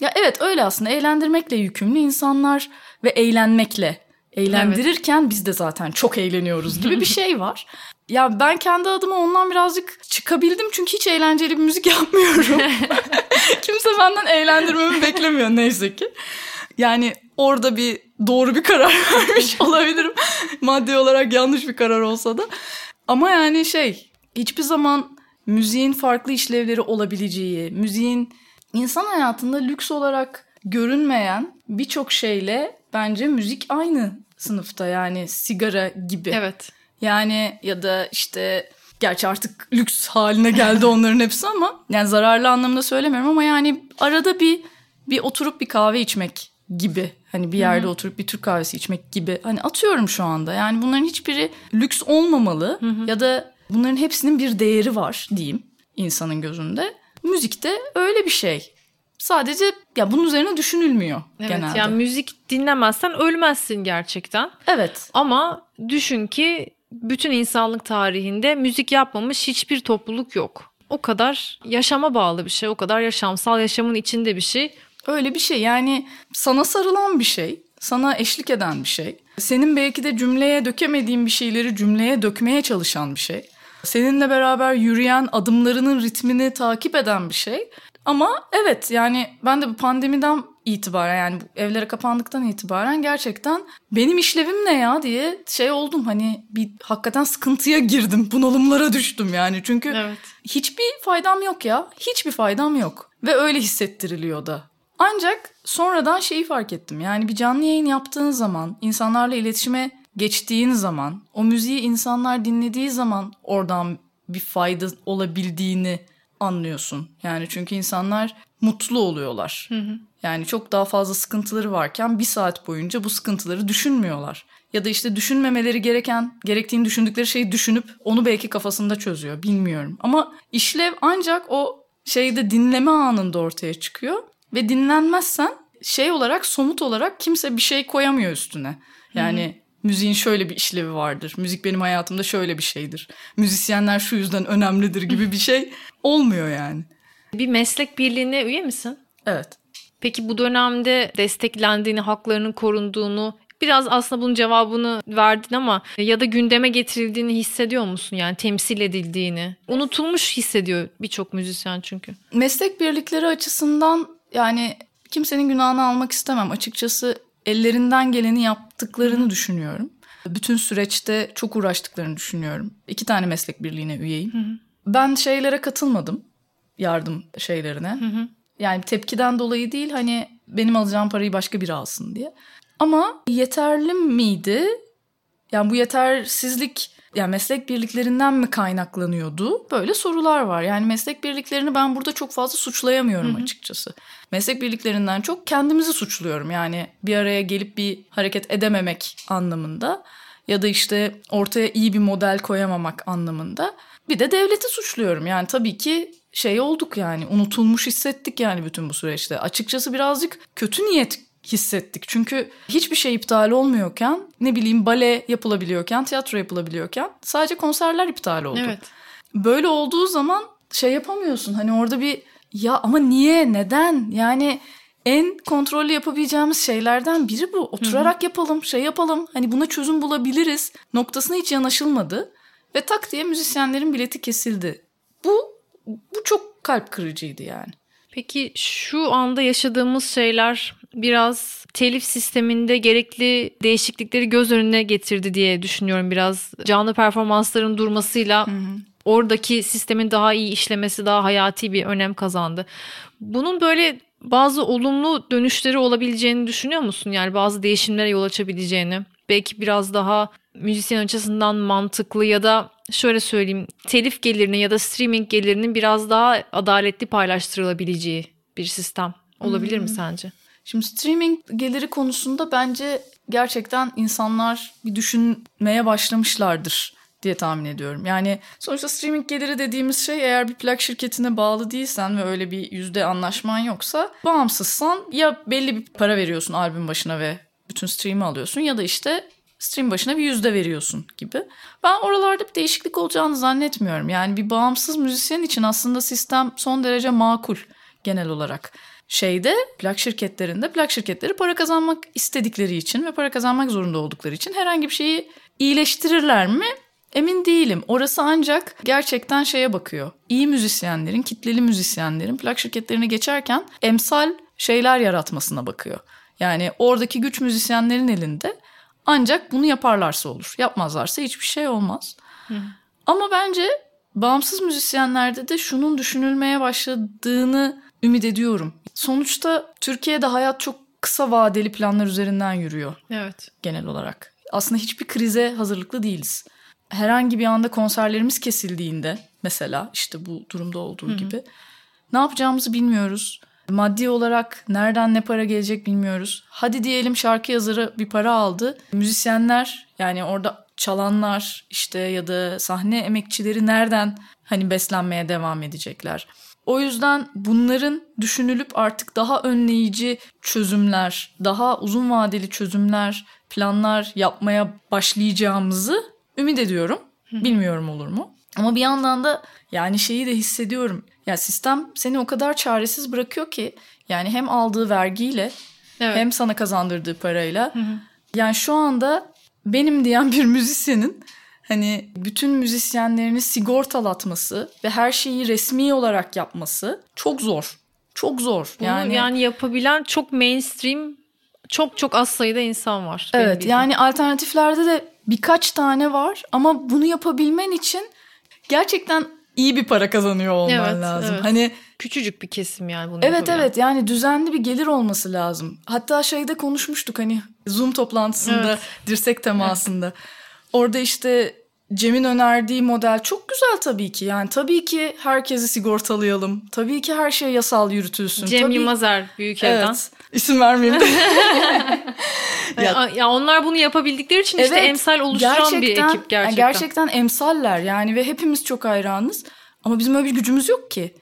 ya evet öyle aslında eğlendirmekle yükümlü insanlar ve eğlenmekle eğlendirirken evet. biz de zaten çok eğleniyoruz gibi bir şey var. Ya ben kendi adıma ondan birazcık çıkabildim çünkü hiç eğlenceli bir müzik yapmıyorum. Kimse benden eğlendirmemi beklemiyor neyse ki. Yani orada bir doğru bir karar vermiş olabilirim. Maddi olarak yanlış bir karar olsa da. Ama yani şey hiçbir zaman müziğin farklı işlevleri olabileceği, müziğin insan hayatında lüks olarak görünmeyen birçok şeyle bence müzik aynı sınıfta yani sigara gibi. Evet. Yani ya da işte gerçi artık lüks haline geldi onların hepsi ama yani zararlı anlamında söylemiyorum ama yani arada bir bir oturup bir kahve içmek gibi. Hani bir yerde Hı-hı. oturup bir Türk kahvesi içmek gibi. Hani atıyorum şu anda. Yani bunların hiçbiri lüks olmamalı Hı-hı. ya da bunların hepsinin bir değeri var diyeyim insanın gözünde. Müzikte öyle bir şey. Sadece ya bunun üzerine düşünülmüyor evet, genelde. Yani müzik dinlemezsen ölmezsin gerçekten. Evet. Ama düşün ki bütün insanlık tarihinde müzik yapmamış hiçbir topluluk yok. O kadar yaşama bağlı bir şey, o kadar yaşamsal yaşamın içinde bir şey. Öyle bir şey yani sana sarılan bir şey, sana eşlik eden bir şey. Senin belki de cümleye dökemediğin bir şeyleri cümleye dökmeye çalışan bir şey. Seninle beraber yürüyen adımlarının ritmini takip eden bir şey. Ama evet yani ben de bu pandemiden itibaren yani evlere kapandıktan itibaren gerçekten benim işlevim ne ya diye şey oldum hani bir hakikaten sıkıntıya girdim bunalımlara düştüm yani çünkü evet. hiçbir faydam yok ya hiçbir faydam yok ve öyle hissettiriliyor da ancak sonradan şeyi fark ettim. Yani bir canlı yayın yaptığın zaman, insanlarla iletişime geçtiğin zaman, o müziği insanlar dinlediği zaman oradan bir fayda olabildiğini anlıyorsun. Yani çünkü insanlar mutlu oluyorlar. Hı hı. Yani çok daha fazla sıkıntıları varken bir saat boyunca bu sıkıntıları düşünmüyorlar. Ya da işte düşünmemeleri gereken, gerektiğini düşündükleri şeyi düşünüp onu belki kafasında çözüyor. Bilmiyorum. Ama işlev ancak o şeyde dinleme anında ortaya çıkıyor. Ve dinlenmezsen şey olarak somut olarak kimse bir şey koyamıyor üstüne. Yani. Müziğin şöyle bir işlevi vardır. Müzik benim hayatımda şöyle bir şeydir. Müzisyenler şu yüzden önemlidir gibi bir şey olmuyor yani. Bir meslek birliğine üye misin? Evet. Peki bu dönemde desteklendiğini, haklarının korunduğunu Biraz aslında bunun cevabını verdin ama ya da gündeme getirildiğini hissediyor musun? Yani temsil edildiğini. Unutulmuş hissediyor birçok müzisyen çünkü. Meslek birlikleri açısından yani kimsenin günahını almak istemem. Açıkçası ellerinden geleni yaptıklarını düşünüyorum. Bütün süreçte çok uğraştıklarını düşünüyorum. İki tane meslek birliğine üyeyim. Hı hı. Ben şeylere katılmadım. Yardım şeylerine. Hı hı. Yani tepkiden dolayı değil hani benim alacağım parayı başka biri alsın diye. Ama yeterli miydi? Yani bu yetersizlik yani meslek birliklerinden mi kaynaklanıyordu? Böyle sorular var. Yani meslek birliklerini ben burada çok fazla suçlayamıyorum Hı-hı. açıkçası. Meslek birliklerinden çok kendimizi suçluyorum. Yani bir araya gelip bir hareket edememek anlamında ya da işte ortaya iyi bir model koyamamak anlamında. Bir de devleti suçluyorum. Yani tabii ki şey olduk yani unutulmuş hissettik yani bütün bu süreçte. Açıkçası birazcık kötü niyet hissettik. Çünkü hiçbir şey iptal olmuyorken ne bileyim bale yapılabiliyorken, tiyatro yapılabiliyorken sadece konserler iptal oldu. Evet. Böyle olduğu zaman şey yapamıyorsun. Hani orada bir ya ama niye, neden? Yani en kontrollü yapabileceğimiz şeylerden biri bu. Oturarak Hı-hı. yapalım, şey yapalım. Hani buna çözüm bulabiliriz noktasına hiç yanaşılmadı. Ve tak diye müzisyenlerin bileti kesildi. Bu bu çok kalp kırıcıydı yani. Peki şu anda yaşadığımız şeyler biraz telif sisteminde gerekli değişiklikleri göz önüne getirdi diye düşünüyorum biraz. Canlı performansların durmasıyla hı hı. oradaki sistemin daha iyi işlemesi daha hayati bir önem kazandı. Bunun böyle bazı olumlu dönüşleri olabileceğini düşünüyor musun? Yani bazı değişimlere yol açabileceğini. Belki biraz daha müzisyen açısından mantıklı ya da şöyle söyleyeyim telif gelirinin ya da streaming gelirinin biraz daha adaletli paylaştırılabileceği bir sistem olabilir mi sence? Şimdi streaming geliri konusunda bence gerçekten insanlar bir düşünmeye başlamışlardır diye tahmin ediyorum. Yani sonuçta streaming geliri dediğimiz şey eğer bir plak şirketine bağlı değilsen ve öyle bir yüzde anlaşman yoksa bağımsızsan ya belli bir para veriyorsun albüm başına ve bütün stream'i alıyorsun ya da işte stream başına bir yüzde veriyorsun gibi. Ben oralarda bir değişiklik olacağını zannetmiyorum. Yani bir bağımsız müzisyen için aslında sistem son derece makul genel olarak. Şeyde plak şirketlerinde plak şirketleri para kazanmak istedikleri için ve para kazanmak zorunda oldukları için herhangi bir şeyi iyileştirirler mi? Emin değilim. Orası ancak gerçekten şeye bakıyor. İyi müzisyenlerin, kitleli müzisyenlerin plak şirketlerine geçerken emsal şeyler yaratmasına bakıyor. Yani oradaki güç müzisyenlerin elinde ancak bunu yaparlarsa olur. Yapmazlarsa hiçbir şey olmaz. Hı. Ama bence bağımsız müzisyenlerde de şunun düşünülmeye başladığını ümit ediyorum. Sonuçta Türkiye'de hayat çok kısa vadeli planlar üzerinden yürüyor. Evet. Genel olarak. Aslında hiçbir krize hazırlıklı değiliz. Herhangi bir anda konserlerimiz kesildiğinde mesela işte bu durumda olduğu Hı-hı. gibi ne yapacağımızı bilmiyoruz. Maddi olarak nereden ne para gelecek bilmiyoruz. Hadi diyelim şarkı yazarı bir para aldı. Müzisyenler yani orada çalanlar işte ya da sahne emekçileri nereden hani beslenmeye devam edecekler? O yüzden bunların düşünülüp artık daha önleyici çözümler, daha uzun vadeli çözümler, planlar yapmaya başlayacağımızı ümit ediyorum. Bilmiyorum olur mu? Ama bir yandan da yani şeyi de hissediyorum. Ya sistem seni o kadar çaresiz bırakıyor ki yani hem aldığı vergiyle evet. hem sana kazandırdığı parayla. Hı hı. Yani şu anda benim diyen bir müzisyenin hani bütün müzisyenlerini sigortalatması ve her şeyi resmi olarak yapması çok zor. Çok zor. Bunu yani yani yapabilen çok mainstream çok çok az sayıda insan var. Evet yani alternatiflerde de birkaç tane var ama bunu yapabilmen için gerçekten iyi bir para kazanıyor olman evet, lazım. Evet. Hani küçücük bir kesim yani bunu. Evet yapabilen. evet yani düzenli bir gelir olması lazım. Hatta şeyde konuşmuştuk hani Zoom toplantısında evet. dirsek temasında. Evet. Orada işte Cem'in önerdiği model çok güzel tabii ki. Yani tabii ki herkesi sigortalayalım. Tabii ki her şey yasal yürütülsün. Cem tabii... Yılmazer büyük evden. Evet. İsim vermeyeyim. ya, ya onlar bunu yapabildikleri için evet, işte emsal oluşturan bir ekip gerçekten. Gerçekten emsaller yani ve hepimiz çok hayranız. Ama bizim öyle bir gücümüz yok ki.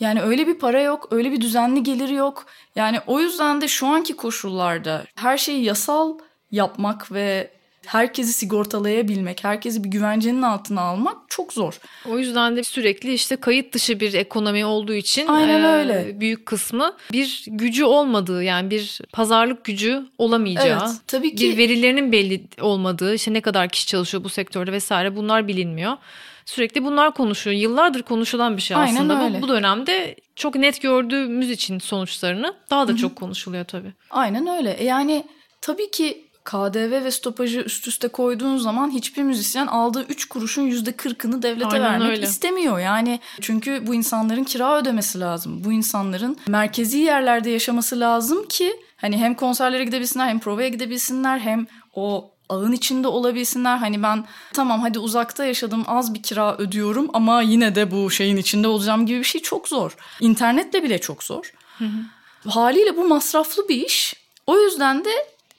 Yani öyle bir para yok, öyle bir düzenli geliri yok. Yani o yüzden de şu anki koşullarda her şeyi yasal yapmak ve herkesi sigortalayabilmek, herkesi bir güvencenin altına almak çok zor. O yüzden de sürekli işte kayıt dışı bir ekonomi olduğu için Aynen öyle. büyük kısmı bir gücü olmadığı yani bir pazarlık gücü olamayacağı, evet, tabii ki. bir verilerinin belli olmadığı, işte ne kadar kişi çalışıyor bu sektörde vesaire bunlar bilinmiyor. Sürekli bunlar konuşuyor. Yıllardır konuşulan bir şey Aynen aslında. Öyle. Bu, bu dönemde çok net gördüğümüz için sonuçlarını daha da Hı-hı. çok konuşuluyor tabii. Aynen öyle. E yani tabii ki KDV ve stopajı üst üste koyduğun zaman hiçbir müzisyen aldığı 3 kuruşun %40'ını devlete Aynen vermek öyle. istemiyor. Yani çünkü bu insanların kira ödemesi lazım. Bu insanların merkezi yerlerde yaşaması lazım ki hani hem konserlere gidebilsinler hem provaya gidebilsinler hem o ağın içinde olabilsinler. Hani ben tamam hadi uzakta yaşadım az bir kira ödüyorum ama yine de bu şeyin içinde olacağım gibi bir şey çok zor. İnternetle bile çok zor. Hı hı. Haliyle bu masraflı bir iş. O yüzden de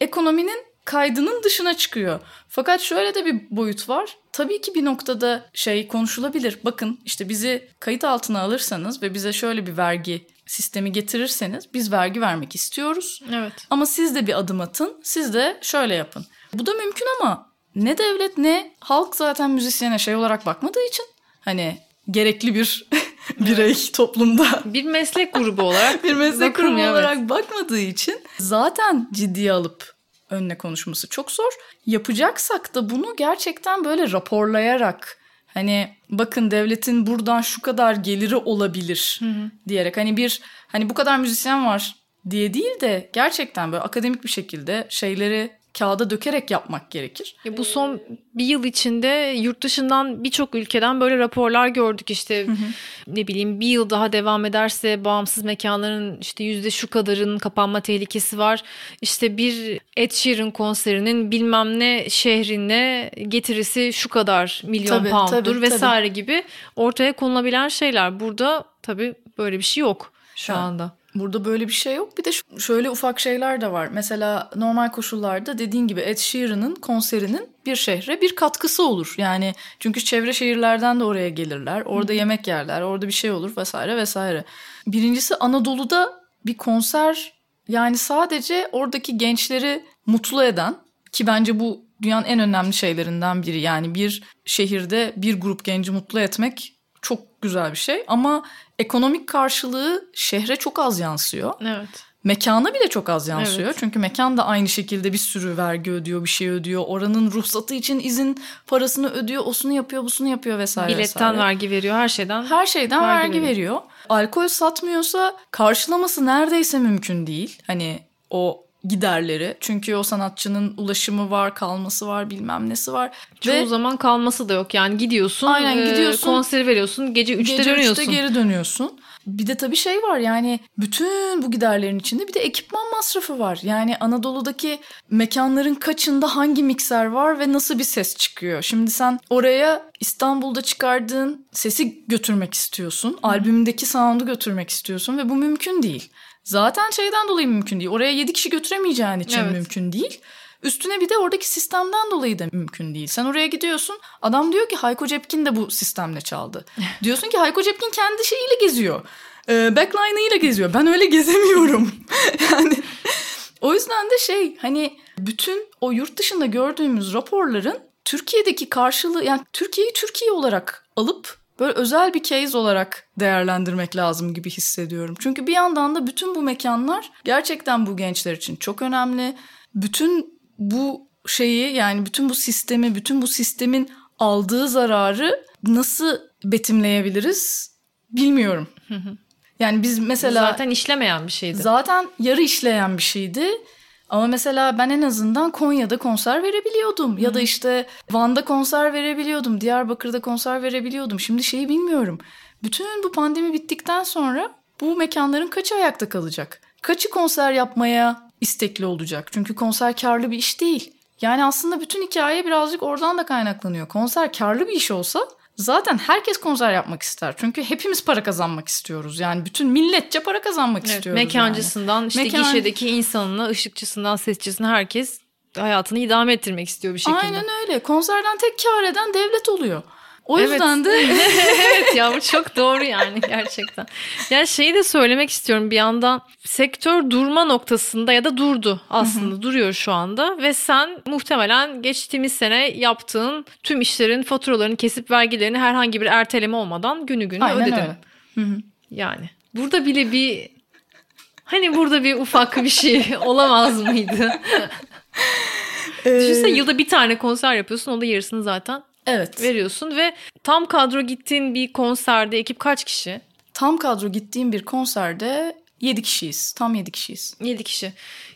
ekonominin kaydının dışına çıkıyor. Fakat şöyle de bir boyut var. Tabii ki bir noktada şey konuşulabilir. Bakın işte bizi kayıt altına alırsanız ve bize şöyle bir vergi sistemi getirirseniz biz vergi vermek istiyoruz. Evet. Ama siz de bir adım atın. Siz de şöyle yapın. Bu da mümkün ama ne devlet ne halk zaten müzisyene şey olarak bakmadığı için hani gerekli bir birey evet. toplumda bir meslek grubu olarak bir meslek grubu evet. olarak bakmadığı için zaten ciddiye alıp önüne konuşması çok zor. Yapacaksak da bunu gerçekten böyle raporlayarak hani bakın devletin buradan şu kadar geliri olabilir hı hı. diyerek hani bir hani bu kadar müzisyen var diye değil de gerçekten böyle akademik bir şekilde şeyleri kağıda dökerek yapmak gerekir. Ya bu son bir yıl içinde yurt dışından birçok ülkeden böyle raporlar gördük işte hı hı. ne bileyim bir yıl daha devam ederse bağımsız mekanların işte yüzde şu kadarın kapanma tehlikesi var. İşte bir Ed Sheeran konserinin bilmem ne şehrine getirisi şu kadar milyon tabii, pounddur tabii, vesaire tabii. gibi ortaya konulabilen şeyler. Burada tabii böyle bir şey yok şu ha. anda. Burada böyle bir şey yok. Bir de şöyle ufak şeyler de var. Mesela normal koşullarda dediğin gibi Ed Sheeran'ın konserinin bir şehre bir katkısı olur. Yani çünkü çevre şehirlerden de oraya gelirler. Orada yemek yerler. Orada bir şey olur vesaire vesaire. Birincisi Anadolu'da bir konser yani sadece oradaki gençleri mutlu eden ki bence bu dünyanın en önemli şeylerinden biri. Yani bir şehirde bir grup genci mutlu etmek çok güzel bir şey ama ekonomik karşılığı şehre çok az yansıyor. Evet. Mekana bile çok az yansıyor. Evet. Çünkü mekan da aynı şekilde bir sürü vergi ödüyor, bir şey ödüyor. Oranın ruhsatı için izin parasını ödüyor, osunu yapıyor, busunu yapıyor vesaire Biletten vesaire. vergi veriyor, her şeyden. Her şeyden vergi, vergi veriyor. veriyor. Alkol satmıyorsa karşılaması neredeyse mümkün değil. Hani o giderleri. Çünkü o sanatçının ulaşımı var, kalması var, bilmem nesi var. Çoğu Ve, zaman kalması da yok. Yani gidiyorsun, aynen e, gidiyorsun, konser veriyorsun, gece 3'te gece dönüyorsun. Gece 3'te geri dönüyorsun. Bir de tabii şey var yani bütün bu giderlerin içinde bir de ekipman masrafı var. Yani Anadolu'daki mekanların kaçında hangi mikser var ve nasıl bir ses çıkıyor. Şimdi sen oraya İstanbul'da çıkardığın sesi götürmek istiyorsun. Albümdeki sound'u götürmek istiyorsun ve bu mümkün değil. Zaten şeyden dolayı mümkün değil. Oraya 7 kişi götüremeyeceğin için evet. mümkün değil. Üstüne bir de oradaki sistemden dolayı da mümkün değil. Sen oraya gidiyorsun. Adam diyor ki Hayko Cepkin de bu sistemle çaldı. Diyorsun ki Hayko Cepkin kendi şeyiyle geziyor. Ee, backline ile geziyor. Ben öyle gezemiyorum. yani o yüzden de şey hani bütün o yurt dışında gördüğümüz raporların Türkiye'deki karşılığı yani Türkiye'yi Türkiye olarak alıp böyle özel bir case olarak değerlendirmek lazım gibi hissediyorum. Çünkü bir yandan da bütün bu mekanlar gerçekten bu gençler için çok önemli. Bütün bu şeyi yani bütün bu sistemi, bütün bu sistemin aldığı zararı nasıl betimleyebiliriz bilmiyorum. Yani biz mesela zaten işlemeyen bir şeydi. Zaten yarı işleyen bir şeydi. Ama mesela ben en azından Konya'da konser verebiliyordum. Ya da işte Van'da konser verebiliyordum. Diyarbakır'da konser verebiliyordum. Şimdi şeyi bilmiyorum. Bütün bu pandemi bittikten sonra bu mekanların kaçı ayakta kalacak? Kaçı konser yapmaya istekli olacak? Çünkü konser karlı bir iş değil. Yani aslında bütün hikaye birazcık oradan da kaynaklanıyor. Konser karlı bir iş olsa Zaten herkes konser yapmak ister. Çünkü hepimiz para kazanmak istiyoruz. Yani bütün milletçe para kazanmak evet, istiyoruz. Mekancısından yani. işte Mekan... gişedeki insanına, ışıkçısından sesçisine herkes hayatını idame ettirmek istiyor bir şekilde. Aynen öyle. Konserden tek kar eden devlet oluyor. O evet. yüzden de evet ya bu çok doğru yani gerçekten. Yani şeyi de söylemek istiyorum bir yandan sektör durma noktasında ya da durdu aslında duruyor şu anda ve sen muhtemelen geçtiğimiz sene yaptığın tüm işlerin faturalarını kesip vergilerini herhangi bir erteleme olmadan günü günü Aynen ödedin. Öyle. Yani burada bile bir hani burada bir ufak bir şey olamaz mıydı? Ee... Düşünsene yılda bir tane konser yapıyorsun. O da yarısını zaten Evet. Veriyorsun ve tam kadro gittiğin bir konserde ekip kaç kişi? Tam kadro gittiğim bir konserde 7 kişiyiz. Tam 7 kişiyiz. 7 kişi.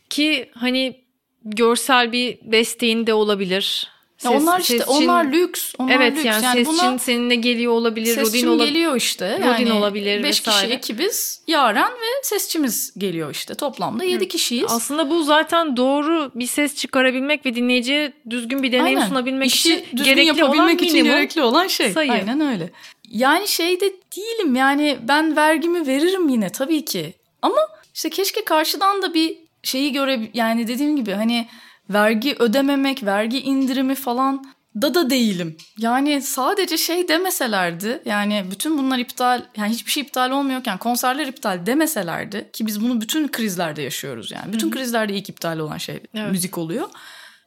Ki hani görsel bir desteğin de olabilir. Ses, ya onlar işte sesçin, onlar lüks. Onlar evet lüks. yani, yani sesçin buna, seninle geliyor olabilir. Rodin geliyor işte. Rodin yani olabilir beş kişi ekibiz. Yaren ve sesçimiz geliyor işte. Toplamda yedi kişiyiz. Aslında bu zaten doğru bir ses çıkarabilmek ve dinleyiciye düzgün bir deneyim Aynen. sunabilmek İşi için gerekli yapabilmek olan için minimum gerekli olan şey. Sayı. Aynen öyle. Yani şeyde değilim yani ben vergimi veririm yine tabii ki. Ama işte keşke karşıdan da bir şeyi göre yani dediğim gibi hani vergi ödememek, vergi indirimi falan da da değilim. Yani sadece şey demeselerdi yani bütün bunlar iptal yani hiçbir şey iptal olmuyorken konserler iptal demeselerdi ki biz bunu bütün krizlerde yaşıyoruz yani. Bütün Hı-hı. krizlerde ilk iptal olan şey evet. müzik oluyor.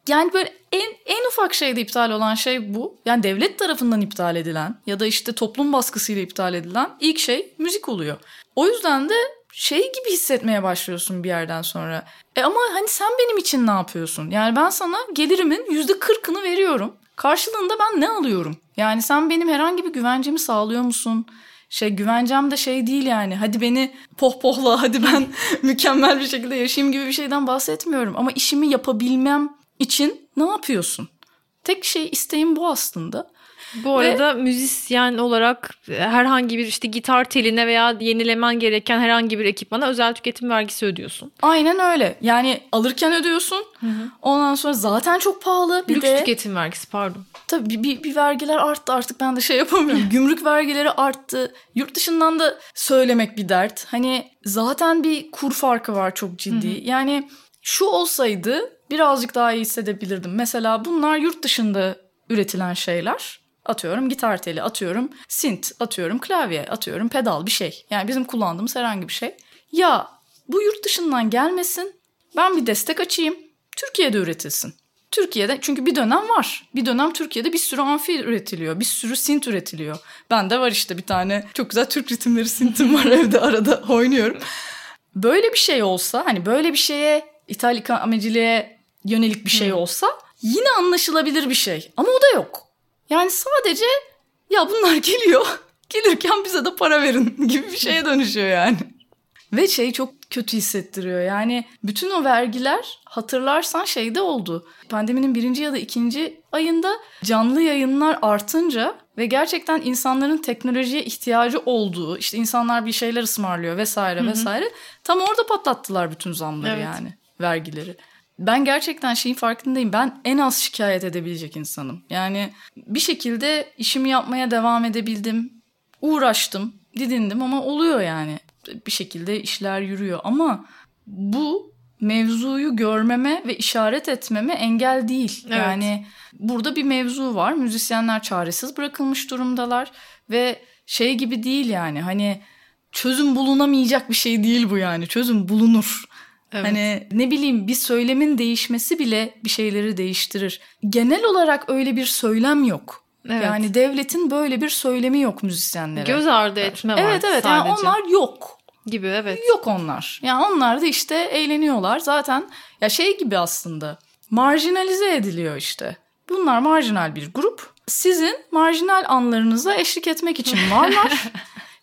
Yani böyle en, en ufak şeyde iptal olan şey bu. Yani devlet tarafından iptal edilen ya da işte toplum baskısıyla iptal edilen ilk şey müzik oluyor. O yüzden de şey gibi hissetmeye başlıyorsun bir yerden sonra. E ama hani sen benim için ne yapıyorsun? Yani ben sana gelirimin yüzde kırkını veriyorum. Karşılığında ben ne alıyorum? Yani sen benim herhangi bir güvencemi sağlıyor musun? Şey güvencem de şey değil yani. Hadi beni pohpohla, hadi ben mükemmel bir şekilde yaşayayım gibi bir şeyden bahsetmiyorum. Ama işimi yapabilmem için ne yapıyorsun? Tek şey isteğim bu aslında. Bu arada Ve... müzisyen olarak herhangi bir işte gitar teline veya yenilemen gereken herhangi bir ekipmana özel tüketim vergisi ödüyorsun. Aynen öyle. Yani alırken ödüyorsun. Hı hı. Ondan sonra zaten çok pahalı. Bir Lüks de... tüketim vergisi pardon. Tabii bir, bir, bir vergiler arttı artık ben de şey yapamıyorum. Gümrük vergileri arttı. Yurt dışından da söylemek bir dert. Hani zaten bir kur farkı var çok ciddi. Hı hı. Yani şu olsaydı birazcık daha iyi hissedebilirdim. Mesela bunlar yurt dışında üretilen şeyler. Atıyorum gitar teli, atıyorum synth, atıyorum klavye, atıyorum pedal bir şey. Yani bizim kullandığımız herhangi bir şey. Ya bu yurt dışından gelmesin. Ben bir destek açayım. Türkiye'de üretilsin. Türkiye'de çünkü bir dönem var. Bir dönem Türkiye'de bir sürü amfi üretiliyor. Bir sürü synth üretiliyor. Ben de var işte bir tane çok güzel Türk ritimleri synth'im var evde arada oynuyorum. Böyle bir şey olsa hani böyle bir şeye İtalika ameciliğe yönelik bir şey olsa yine anlaşılabilir bir şey. Ama o da yok. Yani sadece ya bunlar geliyor. Gelirken bize de para verin gibi bir şeye dönüşüyor yani. Ve şey çok kötü hissettiriyor. Yani bütün o vergiler hatırlarsan şeyde oldu. Pandeminin birinci ya da ikinci ayında canlı yayınlar artınca ve gerçekten insanların teknolojiye ihtiyacı olduğu, işte insanlar bir şeyler ısmarlıyor vesaire vesaire. Tam orada patlattılar bütün zamları evet. yani, vergileri ben gerçekten şeyin farkındayım. Ben en az şikayet edebilecek insanım. Yani bir şekilde işimi yapmaya devam edebildim. Uğraştım, didindim ama oluyor yani. Bir şekilde işler yürüyor ama bu mevzuyu görmeme ve işaret etmeme engel değil. Evet. Yani burada bir mevzu var. Müzisyenler çaresiz bırakılmış durumdalar ve şey gibi değil yani. Hani çözüm bulunamayacak bir şey değil bu yani. Çözüm bulunur. Evet. Hani ne bileyim bir söylemin değişmesi bile bir şeyleri değiştirir. Genel olarak öyle bir söylem yok. Evet. Yani devletin böyle bir söylemi yok müzisyenlere. Göz ardı etme var Evet evet sadece. yani onlar yok. Gibi evet. Yok onlar. Yani onlar da işte eğleniyorlar. Zaten ya şey gibi aslında marjinalize ediliyor işte. Bunlar marjinal bir grup. Sizin marjinal anlarınıza eşlik etmek için varlar.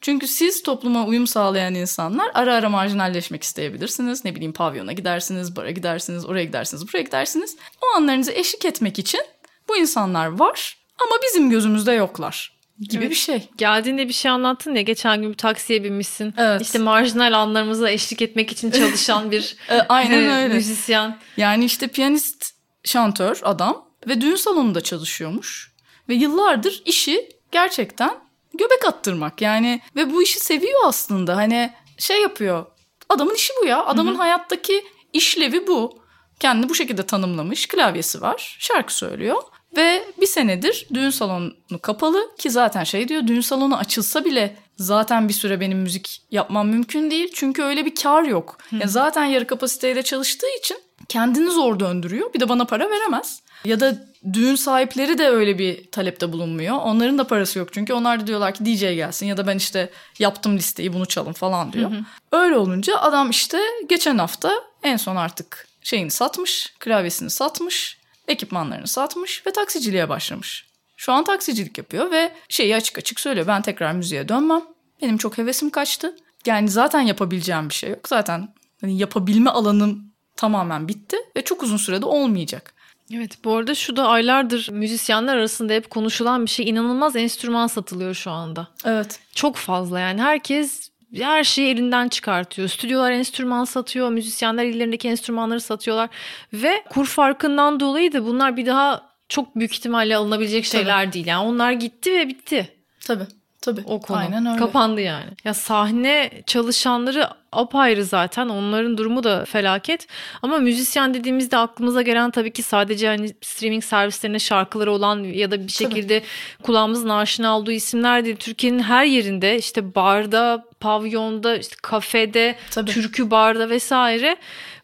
Çünkü siz topluma uyum sağlayan insanlar ara ara marjinalleşmek isteyebilirsiniz. Ne bileyim pavyona gidersiniz, bara gidersiniz, oraya gidersiniz, buraya gidersiniz. O anlarınızı eşlik etmek için bu insanlar var ama bizim gözümüzde yoklar gibi evet. bir şey. Geldiğinde bir şey anlattın ya geçen gün bir taksiye binmişsin. Evet. İşte marjinal anlarımıza eşlik etmek için çalışan bir e, Aynen e, öyle. müzisyen. Yani işte piyanist, şantör adam ve düğün salonunda çalışıyormuş. Ve yıllardır işi gerçekten göbek attırmak yani ve bu işi seviyor aslında hani şey yapıyor adamın işi bu ya adamın Hı-hı. hayattaki işlevi bu kendini bu şekilde tanımlamış klavyesi var şarkı söylüyor ve bir senedir düğün salonu kapalı ki zaten şey diyor düğün salonu açılsa bile zaten bir süre benim müzik yapmam mümkün değil. Çünkü öyle bir kar yok. Hı. Yani zaten yarı kapasiteyle çalıştığı için kendini zor döndürüyor. Bir de bana para veremez. Ya da düğün sahipleri de öyle bir talepte bulunmuyor. Onların da parası yok çünkü onlar da diyorlar ki DJ gelsin ya da ben işte yaptım listeyi bunu çalın falan diyor. Hı hı. Öyle olunca adam işte geçen hafta en son artık şeyini satmış, klavyesini satmış, ekipmanlarını satmış ve taksiciliğe başlamış. Şu an taksicilik yapıyor ve şeyi açık açık söylüyor. Ben tekrar müziğe dönmem. Benim çok hevesim kaçtı. Yani zaten yapabileceğim bir şey yok. Zaten hani yapabilme alanım tamamen bitti ve çok uzun sürede olmayacak. Evet bu arada şu da aylardır müzisyenler arasında hep konuşulan bir şey inanılmaz enstrüman satılıyor şu anda. Evet. Çok fazla yani herkes her şeyi elinden çıkartıyor. Stüdyolar enstrüman satıyor, müzisyenler ellerindeki enstrümanları satıyorlar ve kur farkından dolayı da bunlar bir daha çok büyük ihtimalle alınabilecek şeyler Tabii. değil. Yani onlar gitti ve bitti. Tabii. Tabii. O konu. Aynen öyle. Kapandı yani. Ya sahne çalışanları apayrı zaten. Onların durumu da felaket. Ama müzisyen dediğimizde aklımıza gelen tabii ki sadece hani streaming servislerine şarkıları olan ya da bir şekilde tabii. kulağımızın aşina olduğu isimler değil. Türkiye'nin her yerinde işte barda, pavyonda, işte kafede, tabii. türkü barda vesaire.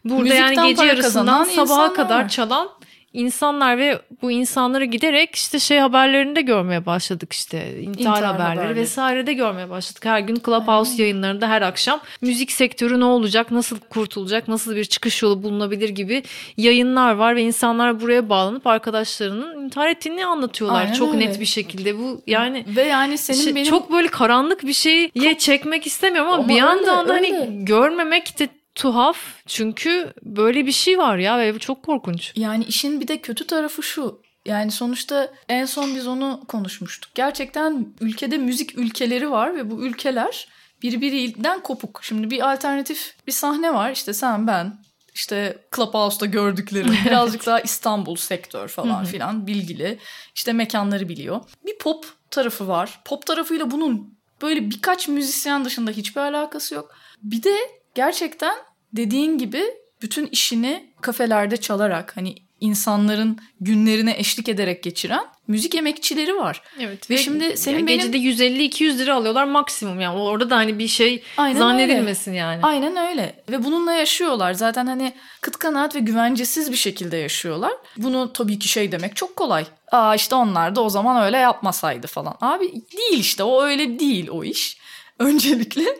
Burada Müzikten yani gece yarısından sabaha kadar var. çalan insanlar ve bu insanları giderek işte şey haberlerinde görmeye başladık işte intihar, intihar haberleri, haberleri vesaire görmeye başladık. Her gün Clubhouse Aynen. yayınlarında her akşam müzik sektörü ne olacak, nasıl kurtulacak, nasıl bir çıkış yolu bulunabilir gibi yayınlar var ve insanlar buraya bağlanıp arkadaşlarının intihar ettiğini anlatıyorlar Aynen çok öyle. net bir şekilde. Bu yani ve yani senin şey, benim çok böyle karanlık bir çok... çekmek istemiyorum ama, ama bir yandan da hani görmemek de tuhaf çünkü böyle bir şey var ya ve bu çok korkunç. Yani işin bir de kötü tarafı şu. Yani sonuçta en son biz onu konuşmuştuk. Gerçekten ülkede müzik ülkeleri var ve bu ülkeler birbirinden kopuk. Şimdi bir alternatif bir sahne var. İşte sen ben işte Clubhouse'da gördüklerim birazcık daha İstanbul sektör falan filan bilgili. İşte mekanları biliyor. Bir pop tarafı var. Pop tarafıyla bunun böyle birkaç müzisyen dışında hiçbir alakası yok. Bir de gerçekten dediğin gibi bütün işini kafelerde çalarak hani insanların günlerine eşlik ederek geçiren müzik emekçileri var. Evet. Ve şimdi senin yani benim- gecede 150-200 lira alıyorlar maksimum yani orada da hani bir şey Aynen zannedilmesin yani. Aynen öyle. Ve bununla yaşıyorlar. Zaten hani kıt kanaat ve güvencesiz bir şekilde yaşıyorlar. Bunu tabii ki şey demek çok kolay. Aa işte onlar da o zaman öyle yapmasaydı falan. Abi değil işte o öyle değil o iş. Öncelikle.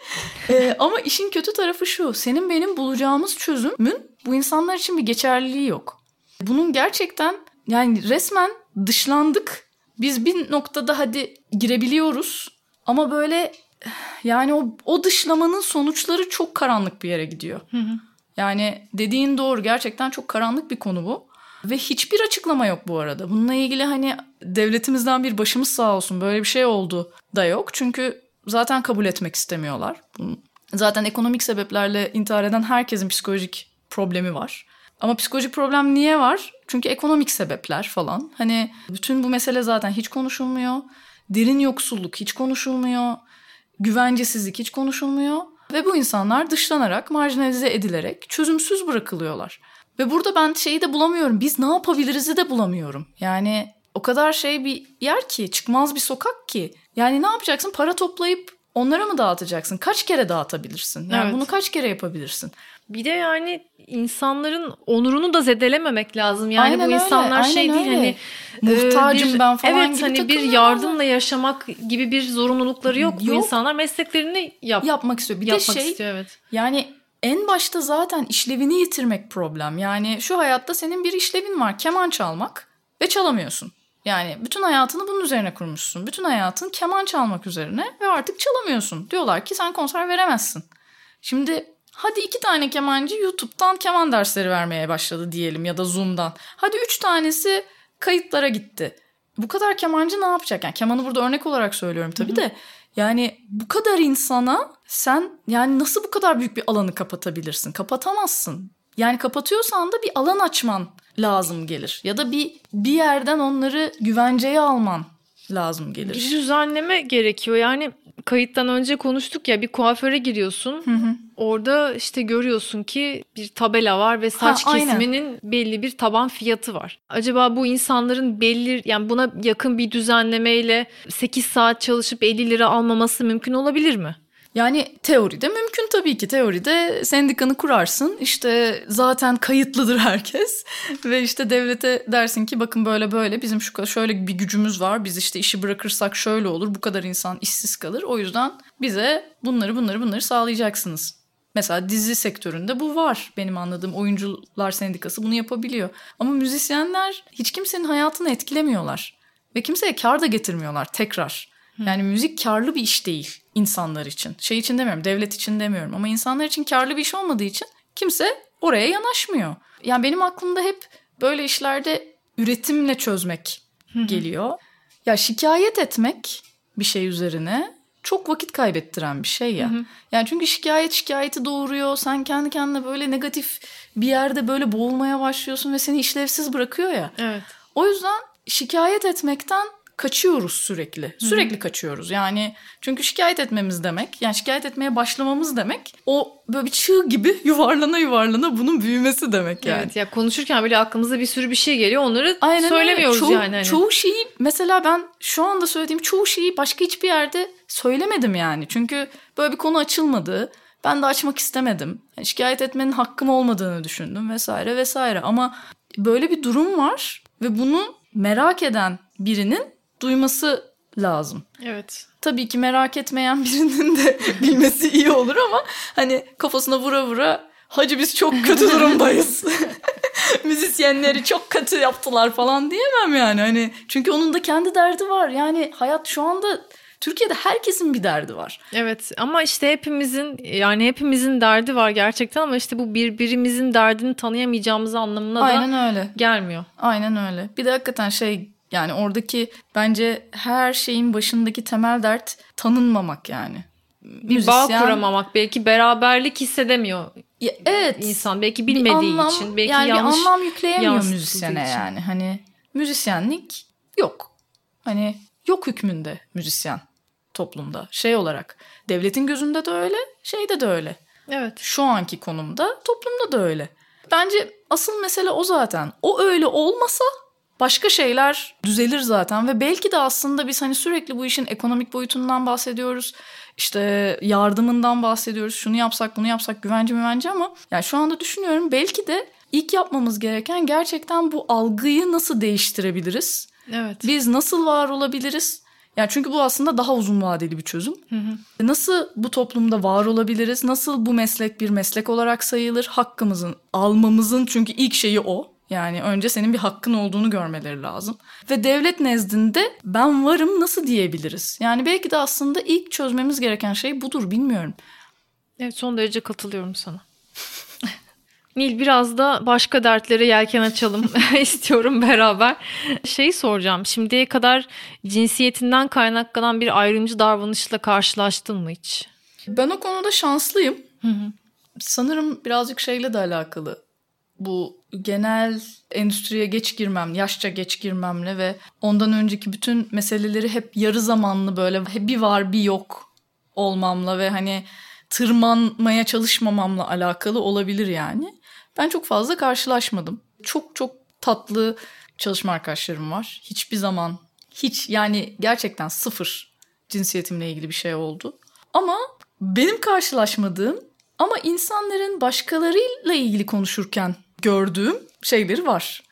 Ee, ama işin kötü tarafı şu. Senin benim bulacağımız çözümün bu insanlar için bir geçerliliği yok. Bunun gerçekten yani resmen dışlandık. Biz bir noktada hadi girebiliyoruz ama böyle yani o, o dışlamanın sonuçları çok karanlık bir yere gidiyor. Yani dediğin doğru gerçekten çok karanlık bir konu bu. Ve hiçbir açıklama yok bu arada. Bununla ilgili hani devletimizden bir başımız sağ olsun böyle bir şey oldu da yok. Çünkü zaten kabul etmek istemiyorlar. Zaten ekonomik sebeplerle intihar eden herkesin psikolojik problemi var. Ama psikolojik problem niye var? Çünkü ekonomik sebepler falan. Hani bütün bu mesele zaten hiç konuşulmuyor. Derin yoksulluk hiç konuşulmuyor. Güvencesizlik hiç konuşulmuyor. Ve bu insanlar dışlanarak, marjinalize edilerek çözümsüz bırakılıyorlar. Ve burada ben şeyi de bulamıyorum. Biz ne yapabiliriz'i de bulamıyorum. Yani o kadar şey bir yer ki, çıkmaz bir sokak ki. Yani ne yapacaksın? Para toplayıp onlara mı dağıtacaksın? Kaç kere dağıtabilirsin? Yani Evet. bunu kaç kere yapabilirsin? Bir de yani insanların onurunu da zedelememek lazım. Yani Aynen bu öyle, insanlar şey aynen değil öyle. hani Muhtacım bir- ben falan evet, gibi hani bir yardımla yaşamak gibi bir zorunlulukları yok. Bu Yok. insanlar mesleklerini yap, Yapmak istiyor. Bir yapmak de şey istiyor evet. Yani en başta zaten işlevini yitirmek problem. Yani şu hayatta senin bir işlevin var. Keman çalmak ve çalamıyorsun. Yani bütün hayatını bunun üzerine kurmuşsun. Bütün hayatın keman çalmak üzerine ve artık çalamıyorsun. Diyorlar ki sen konser veremezsin. Şimdi hadi iki tane kemancı YouTube'dan keman dersleri vermeye başladı diyelim ya da Zoom'dan. Hadi üç tanesi kayıtlara gitti. Bu kadar kemancı ne yapacak? Yani kemanı burada örnek olarak söylüyorum tabii de. Yani bu kadar insana sen yani nasıl bu kadar büyük bir alanı kapatabilirsin? Kapatamazsın. Yani kapatıyorsan da bir alan açman lazım gelir. Ya da bir bir yerden onları güvenceye alman lazım Bir gelir. düzenleme gerekiyor. Yani kayıttan önce konuştuk ya bir kuaföre giriyorsun. Orada işte görüyorsun ki bir tabela var ve saç Ha, aynen. kesiminin belli bir taban fiyatı var. Acaba bu insanların belli yani buna yakın bir düzenlemeyle 8 saat çalışıp 50 lira almaması mümkün olabilir mi? Yani teoride mümkün tabii ki. Teoride sendikanı kurarsın. İşte zaten kayıtlıdır herkes. Ve işte devlete dersin ki bakın böyle böyle bizim şu şöyle bir gücümüz var. Biz işte işi bırakırsak şöyle olur. Bu kadar insan işsiz kalır. O yüzden bize bunları bunları bunları sağlayacaksınız. Mesela dizi sektöründe bu var. Benim anladığım oyuncular sendikası bunu yapabiliyor. Ama müzisyenler hiç kimsenin hayatını etkilemiyorlar. Ve kimseye kar da getirmiyorlar tekrar. Yani müzik karlı bir iş değil insanlar için. Şey için demiyorum, devlet için demiyorum ama insanlar için karlı bir iş olmadığı için kimse oraya yanaşmıyor. Yani benim aklımda hep böyle işlerde üretimle çözmek geliyor. Ya şikayet etmek bir şey üzerine çok vakit kaybettiren bir şey ya. Yani çünkü şikayet şikayeti doğuruyor. Sen kendi kendine böyle negatif bir yerde böyle boğulmaya başlıyorsun ve seni işlevsiz bırakıyor ya. Evet. O yüzden şikayet etmekten kaçıyoruz sürekli. Sürekli kaçıyoruz. Yani çünkü şikayet etmemiz demek, yani şikayet etmeye başlamamız demek o böyle bir çığ gibi yuvarlana yuvarlana bunun büyümesi demek yani. Evet ya konuşurken bile aklımıza bir sürü bir şey geliyor. Onları Aynen öyle. söylemiyoruz çoğu, yani. Hani. Çoğu şeyi mesela ben şu anda söylediğim çoğu şeyi başka hiçbir yerde söylemedim yani. Çünkü böyle bir konu açılmadı. Ben de açmak istemedim. Yani şikayet etmenin hakkım olmadığını düşündüm vesaire vesaire. Ama böyle bir durum var ve bunu merak eden birinin duyması lazım. Evet. Tabii ki merak etmeyen birinin de bilmesi iyi olur ama hani kafasına vura vura hacı biz çok kötü durumdayız. Müzisyenleri çok kötü yaptılar falan diyemem yani. Hani çünkü onun da kendi derdi var. Yani hayat şu anda Türkiye'de herkesin bir derdi var. Evet ama işte hepimizin yani hepimizin derdi var gerçekten ama işte bu birbirimizin derdini tanıyamayacağımız anlamına da Aynen öyle. gelmiyor. Aynen öyle. Bir de hakikaten şey yani oradaki bence her şeyin başındaki temel dert tanınmamak yani. Bir bağ kuramamak belki beraberlik hissedemiyor ya, evet. insan belki bilmediği bir anlam, için belki yani yanlış bir anlam yükleyemiyor müzisyene için. yani. Hani müzisyenlik yok. Hani yok hükmünde müzisyen toplumda. Şey olarak devletin gözünde de öyle, şeyde de öyle. Evet. Şu anki konumda toplumda da öyle. Bence asıl mesele o zaten. O öyle olmasa başka şeyler düzelir zaten ve belki de aslında biz hani sürekli bu işin ekonomik boyutundan bahsediyoruz. İşte yardımından bahsediyoruz. Şunu yapsak, bunu yapsak, güvence güvence ama yani şu anda düşünüyorum belki de ilk yapmamız gereken gerçekten bu algıyı nasıl değiştirebiliriz? Evet. Biz nasıl var olabiliriz? Yani çünkü bu aslında daha uzun vadeli bir çözüm. Hı hı. Nasıl bu toplumda var olabiliriz? Nasıl bu meslek bir meslek olarak sayılır? Hakkımızın almamızın çünkü ilk şeyi o. Yani önce senin bir hakkın olduğunu görmeleri lazım. Ve devlet nezdinde ben varım nasıl diyebiliriz? Yani belki de aslında ilk çözmemiz gereken şey budur bilmiyorum. Evet son derece katılıyorum sana. Nil biraz da başka dertlere yelken açalım istiyorum beraber. Şeyi soracağım. Şimdiye kadar cinsiyetinden kaynaklanan bir ayrımcı davranışla karşılaştın mı hiç? Ben o konuda şanslıyım. Hı hı. Sanırım birazcık şeyle de alakalı. Bu genel endüstriye geç girmem, yaşça geç girmemle ve ondan önceki bütün meseleleri hep yarı zamanlı böyle bir var bir yok olmamla ve hani tırmanmaya çalışmamamla alakalı olabilir yani. Ben çok fazla karşılaşmadım. Çok çok tatlı çalışma arkadaşlarım var. Hiçbir zaman hiç yani gerçekten sıfır cinsiyetimle ilgili bir şey oldu. Ama benim karşılaşmadığım ama insanların başkalarıyla ilgili konuşurken gördüğüm şeyleri var.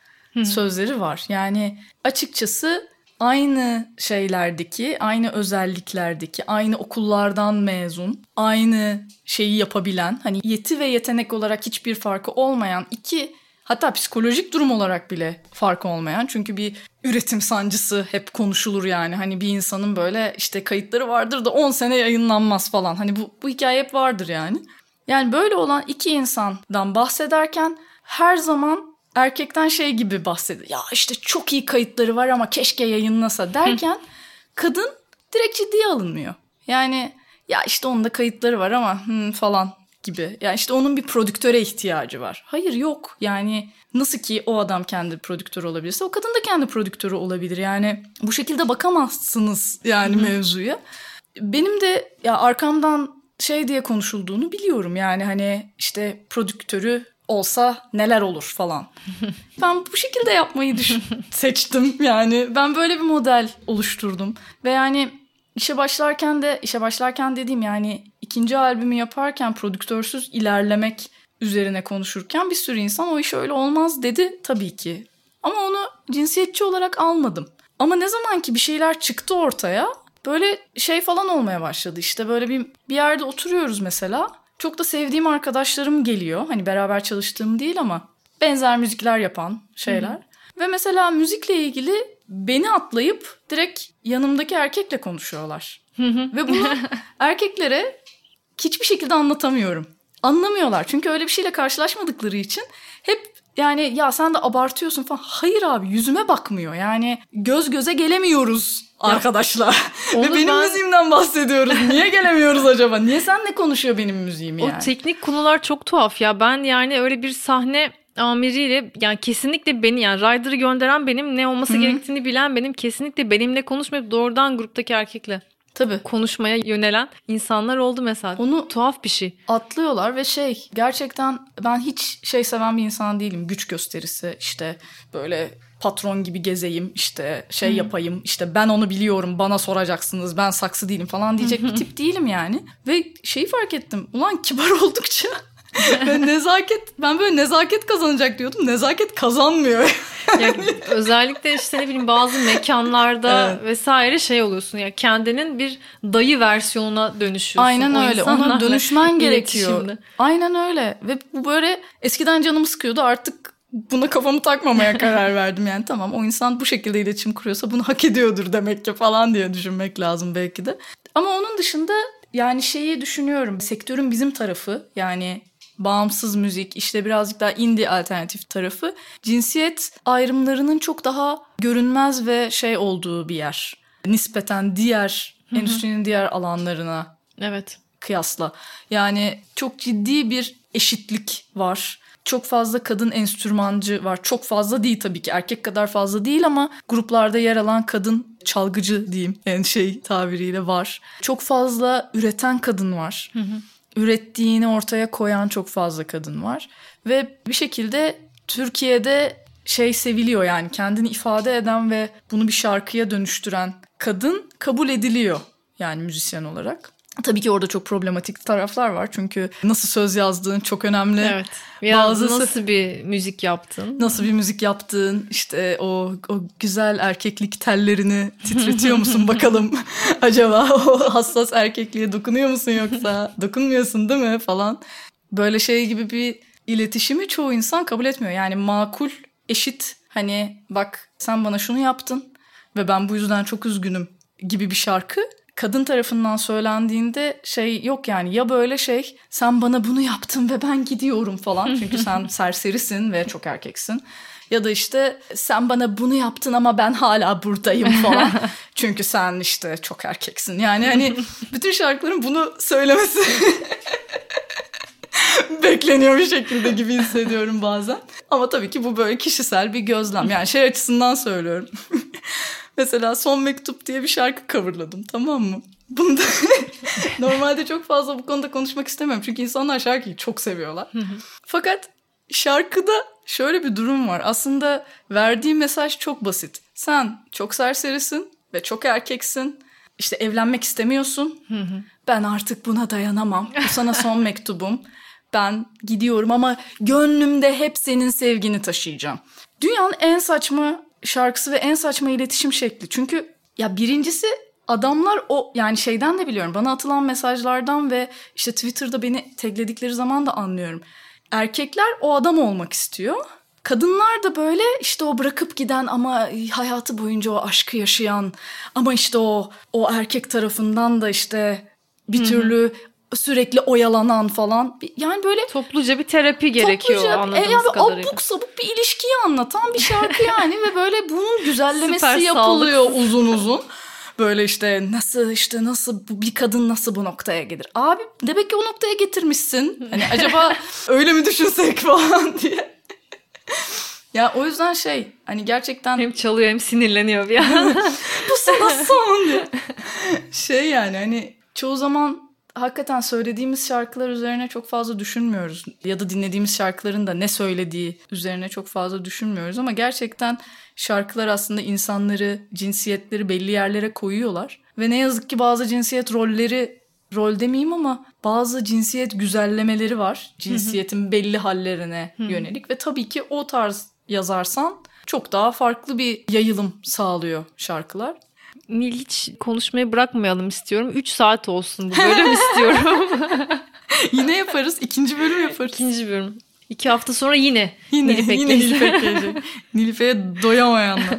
Sözleri var. Yani açıkçası aynı şeylerdeki, aynı özelliklerdeki, aynı okullardan mezun, aynı şeyi yapabilen, hani yeti ve yetenek olarak hiçbir farkı olmayan iki hatta psikolojik durum olarak bile farkı olmayan çünkü bir üretim sancısı hep konuşulur yani. Hani bir insanın böyle işte kayıtları vardır da 10 sene yayınlanmaz falan. Hani bu, bu hikaye hep vardır yani. Yani böyle olan iki insandan bahsederken her zaman erkekten şey gibi bahsediyor. Ya işte çok iyi kayıtları var ama keşke yayınlasa derken kadın direkt ciddiye alınmıyor. Yani ya işte onun da kayıtları var ama hmm, falan gibi. Yani işte onun bir prodüktöre ihtiyacı var. Hayır yok. Yani nasıl ki o adam kendi prodüktörü olabilirse o kadın da kendi prodüktörü olabilir. Yani bu şekilde bakamazsınız yani mevzuya. Benim de ya arkamdan şey diye konuşulduğunu biliyorum. Yani hani işte prodüktörü olsa neler olur falan. ben bu şekilde yapmayı düşün seçtim yani. Ben böyle bir model oluşturdum. Ve yani işe başlarken de işe başlarken dediğim yani ikinci albümü yaparken prodüktörsüz ilerlemek üzerine konuşurken bir sürü insan o iş öyle olmaz dedi tabii ki. Ama onu cinsiyetçi olarak almadım. Ama ne zaman ki bir şeyler çıktı ortaya böyle şey falan olmaya başladı. İşte böyle bir, bir yerde oturuyoruz mesela. Çok da sevdiğim arkadaşlarım geliyor. Hani beraber çalıştığım değil ama benzer müzikler yapan şeyler. Hı. Ve mesela müzikle ilgili beni atlayıp direkt yanımdaki erkekle konuşuyorlar. Ve bunu erkeklere hiçbir şekilde anlatamıyorum. Anlamıyorlar. Çünkü öyle bir şeyle karşılaşmadıkları için hep yani ya sen de abartıyorsun falan. Hayır abi yüzüme bakmıyor. Yani göz göze gelemiyoruz arkadaşlar. Ve benim ben... müziğimden bahsediyoruz. Niye gelemiyoruz acaba? Niye sen ne konuşuyor benim müziğim yani? O teknik konular çok tuhaf ya. Ben yani öyle bir sahne amiriyle yani kesinlikle beni yani Ryder'ı gönderen benim ne olması Hı-hı. gerektiğini bilen benim kesinlikle benimle konuşmayıp doğrudan gruptaki erkekle Tabii. konuşmaya yönelen insanlar oldu mesela. Onu tuhaf bir şey. Atlıyorlar ve şey gerçekten ben hiç şey seven bir insan değilim. Güç gösterisi işte böyle patron gibi gezeyim işte şey yapayım işte ben onu biliyorum bana soracaksınız ben saksı değilim falan diyecek bir tip değilim yani. Ve şeyi fark ettim ulan kibar oldukça ben nezaket ben böyle nezaket kazanacak diyordum. Nezaket kazanmıyor. yani özellikle işte ne bileyim bazı mekanlarda evet. vesaire şey oluyorsun ya kendinin bir dayı versiyonuna dönüşüyorsun. Aynen öyle. Ona dönüşmen gerekiyor. Aynen öyle. Ve bu böyle eskiden canımı sıkıyordu artık buna kafamı takmamaya karar verdim. Yani tamam o insan bu şekilde iletişim kuruyorsa bunu hak ediyordur demek ki falan diye düşünmek lazım belki de. Ama onun dışında yani şeyi düşünüyorum. Sektörün bizim tarafı yani bağımsız müzik, işte birazcık daha indie alternatif tarafı cinsiyet ayrımlarının çok daha görünmez ve şey olduğu bir yer. Nispeten diğer endüstrinin diğer alanlarına Evet. kıyasla. Yani çok ciddi bir eşitlik var. Çok fazla kadın enstrümancı var. Çok fazla değil tabii ki. Erkek kadar fazla değil ama gruplarda yer alan kadın çalgıcı diyeyim. En şey tabiriyle var. Çok fazla üreten kadın var. Ürettiğini ortaya koyan çok fazla kadın var. Ve bir şekilde Türkiye'de şey seviliyor yani kendini ifade eden ve bunu bir şarkıya dönüştüren kadın kabul ediliyor yani müzisyen olarak. Tabii ki orada çok problematik taraflar var çünkü nasıl söz yazdığın çok önemli. Evet. Bazısı- nasıl bir müzik yaptın? Nasıl bir müzik yaptığın, işte o, o güzel erkeklik tellerini titretiyor musun bakalım acaba o hassas erkekliğe dokunuyor musun yoksa dokunmuyorsun değil mi falan. Böyle şey gibi bir iletişimi çoğu insan kabul etmiyor. Yani makul, eşit hani bak sen bana şunu yaptın ve ben bu yüzden çok üzgünüm gibi bir şarkı kadın tarafından söylendiğinde şey yok yani ya böyle şey sen bana bunu yaptın ve ben gidiyorum falan çünkü sen serserisin ve çok erkeksin ya da işte sen bana bunu yaptın ama ben hala buradayım falan çünkü sen işte çok erkeksin yani hani bütün şarkıların bunu söylemesi bekleniyor bir şekilde gibi hissediyorum bazen. Ama tabii ki bu böyle kişisel bir gözlem. Yani şey açısından söylüyorum. Mesela Son Mektup diye bir şarkı coverladım tamam mı? Bunda normalde çok fazla bu konuda konuşmak istemiyorum. Çünkü insanlar şarkıyı çok seviyorlar. Fakat şarkıda şöyle bir durum var. Aslında verdiği mesaj çok basit. Sen çok serserisin ve çok erkeksin. İşte evlenmek istemiyorsun. Ben artık buna dayanamam. Bu sana son mektubum. Ben gidiyorum ama gönlümde hep senin sevgini taşıyacağım. Dünyanın en saçma şarkısı ve en saçma iletişim şekli. Çünkü ya birincisi adamlar o yani şeyden de biliyorum. Bana atılan mesajlardan ve işte Twitter'da beni tagledikleri zaman da anlıyorum. Erkekler o adam olmak istiyor. Kadınlar da böyle işte o bırakıp giden ama hayatı boyunca o aşkı yaşayan ama işte o o erkek tarafından da işte bir türlü sürekli oyalanan falan. Yani böyle Topluca bir terapi gerekiyor Topluca, anladığımız e, yani kadarıyla. abuk sabuk bir ilişkiyi anlatan bir şarkı yani ve böyle bunun güzellemesi Süper yapılıyor uzun uzun. Böyle işte nasıl işte nasıl bir kadın nasıl bu noktaya gelir? Abi demek ki o noktaya getirmişsin. Hani acaba öyle mi düşünsek falan diye. ya o yüzden şey hani gerçekten Hem çalıyor hem sinirleniyor bir an. bu sana son diye. Şey yani hani çoğu zaman hakikaten söylediğimiz şarkılar üzerine çok fazla düşünmüyoruz. Ya da dinlediğimiz şarkıların da ne söylediği üzerine çok fazla düşünmüyoruz. Ama gerçekten şarkılar aslında insanları, cinsiyetleri belli yerlere koyuyorlar. Ve ne yazık ki bazı cinsiyet rolleri, rol demeyeyim ama bazı cinsiyet güzellemeleri var. Cinsiyetin belli hallerine yönelik. Ve tabii ki o tarz yazarsan çok daha farklı bir yayılım sağlıyor şarkılar. Hiç konuşmayı bırakmayalım istiyorum. 3 saat olsun bu bölüm istiyorum. Yine yaparız. ikinci bölüm yaparız. İkinci bölüm. İki hafta sonra yine, Yine Nilüfer yine. Nilüfer. Nilüfer'e doyamayanlar.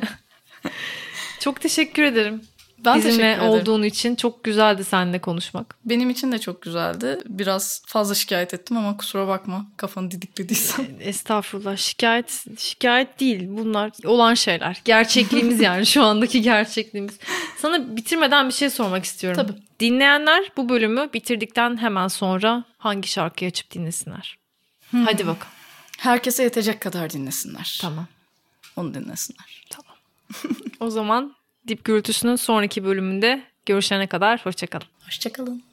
Çok teşekkür ederim. Ben Bizimle olduğun için çok güzeldi seninle konuşmak. Benim için de çok güzeldi. Biraz fazla şikayet ettim ama kusura bakma kafanı didiklediysem. Estağfurullah. Şikayet şikayet değil. Bunlar olan şeyler. Gerçekliğimiz yani şu andaki gerçekliğimiz. Sana bitirmeden bir şey sormak istiyorum. Tabii. Dinleyenler bu bölümü bitirdikten hemen sonra hangi şarkıyı açıp dinlesinler? Hmm. Hadi bakalım. Herkese yetecek kadar dinlesinler. Tamam. Onu dinlesinler. Tamam. o zaman Dip Gürültüsü'nün sonraki bölümünde görüşene kadar hoşçakalın. Hoşçakalın.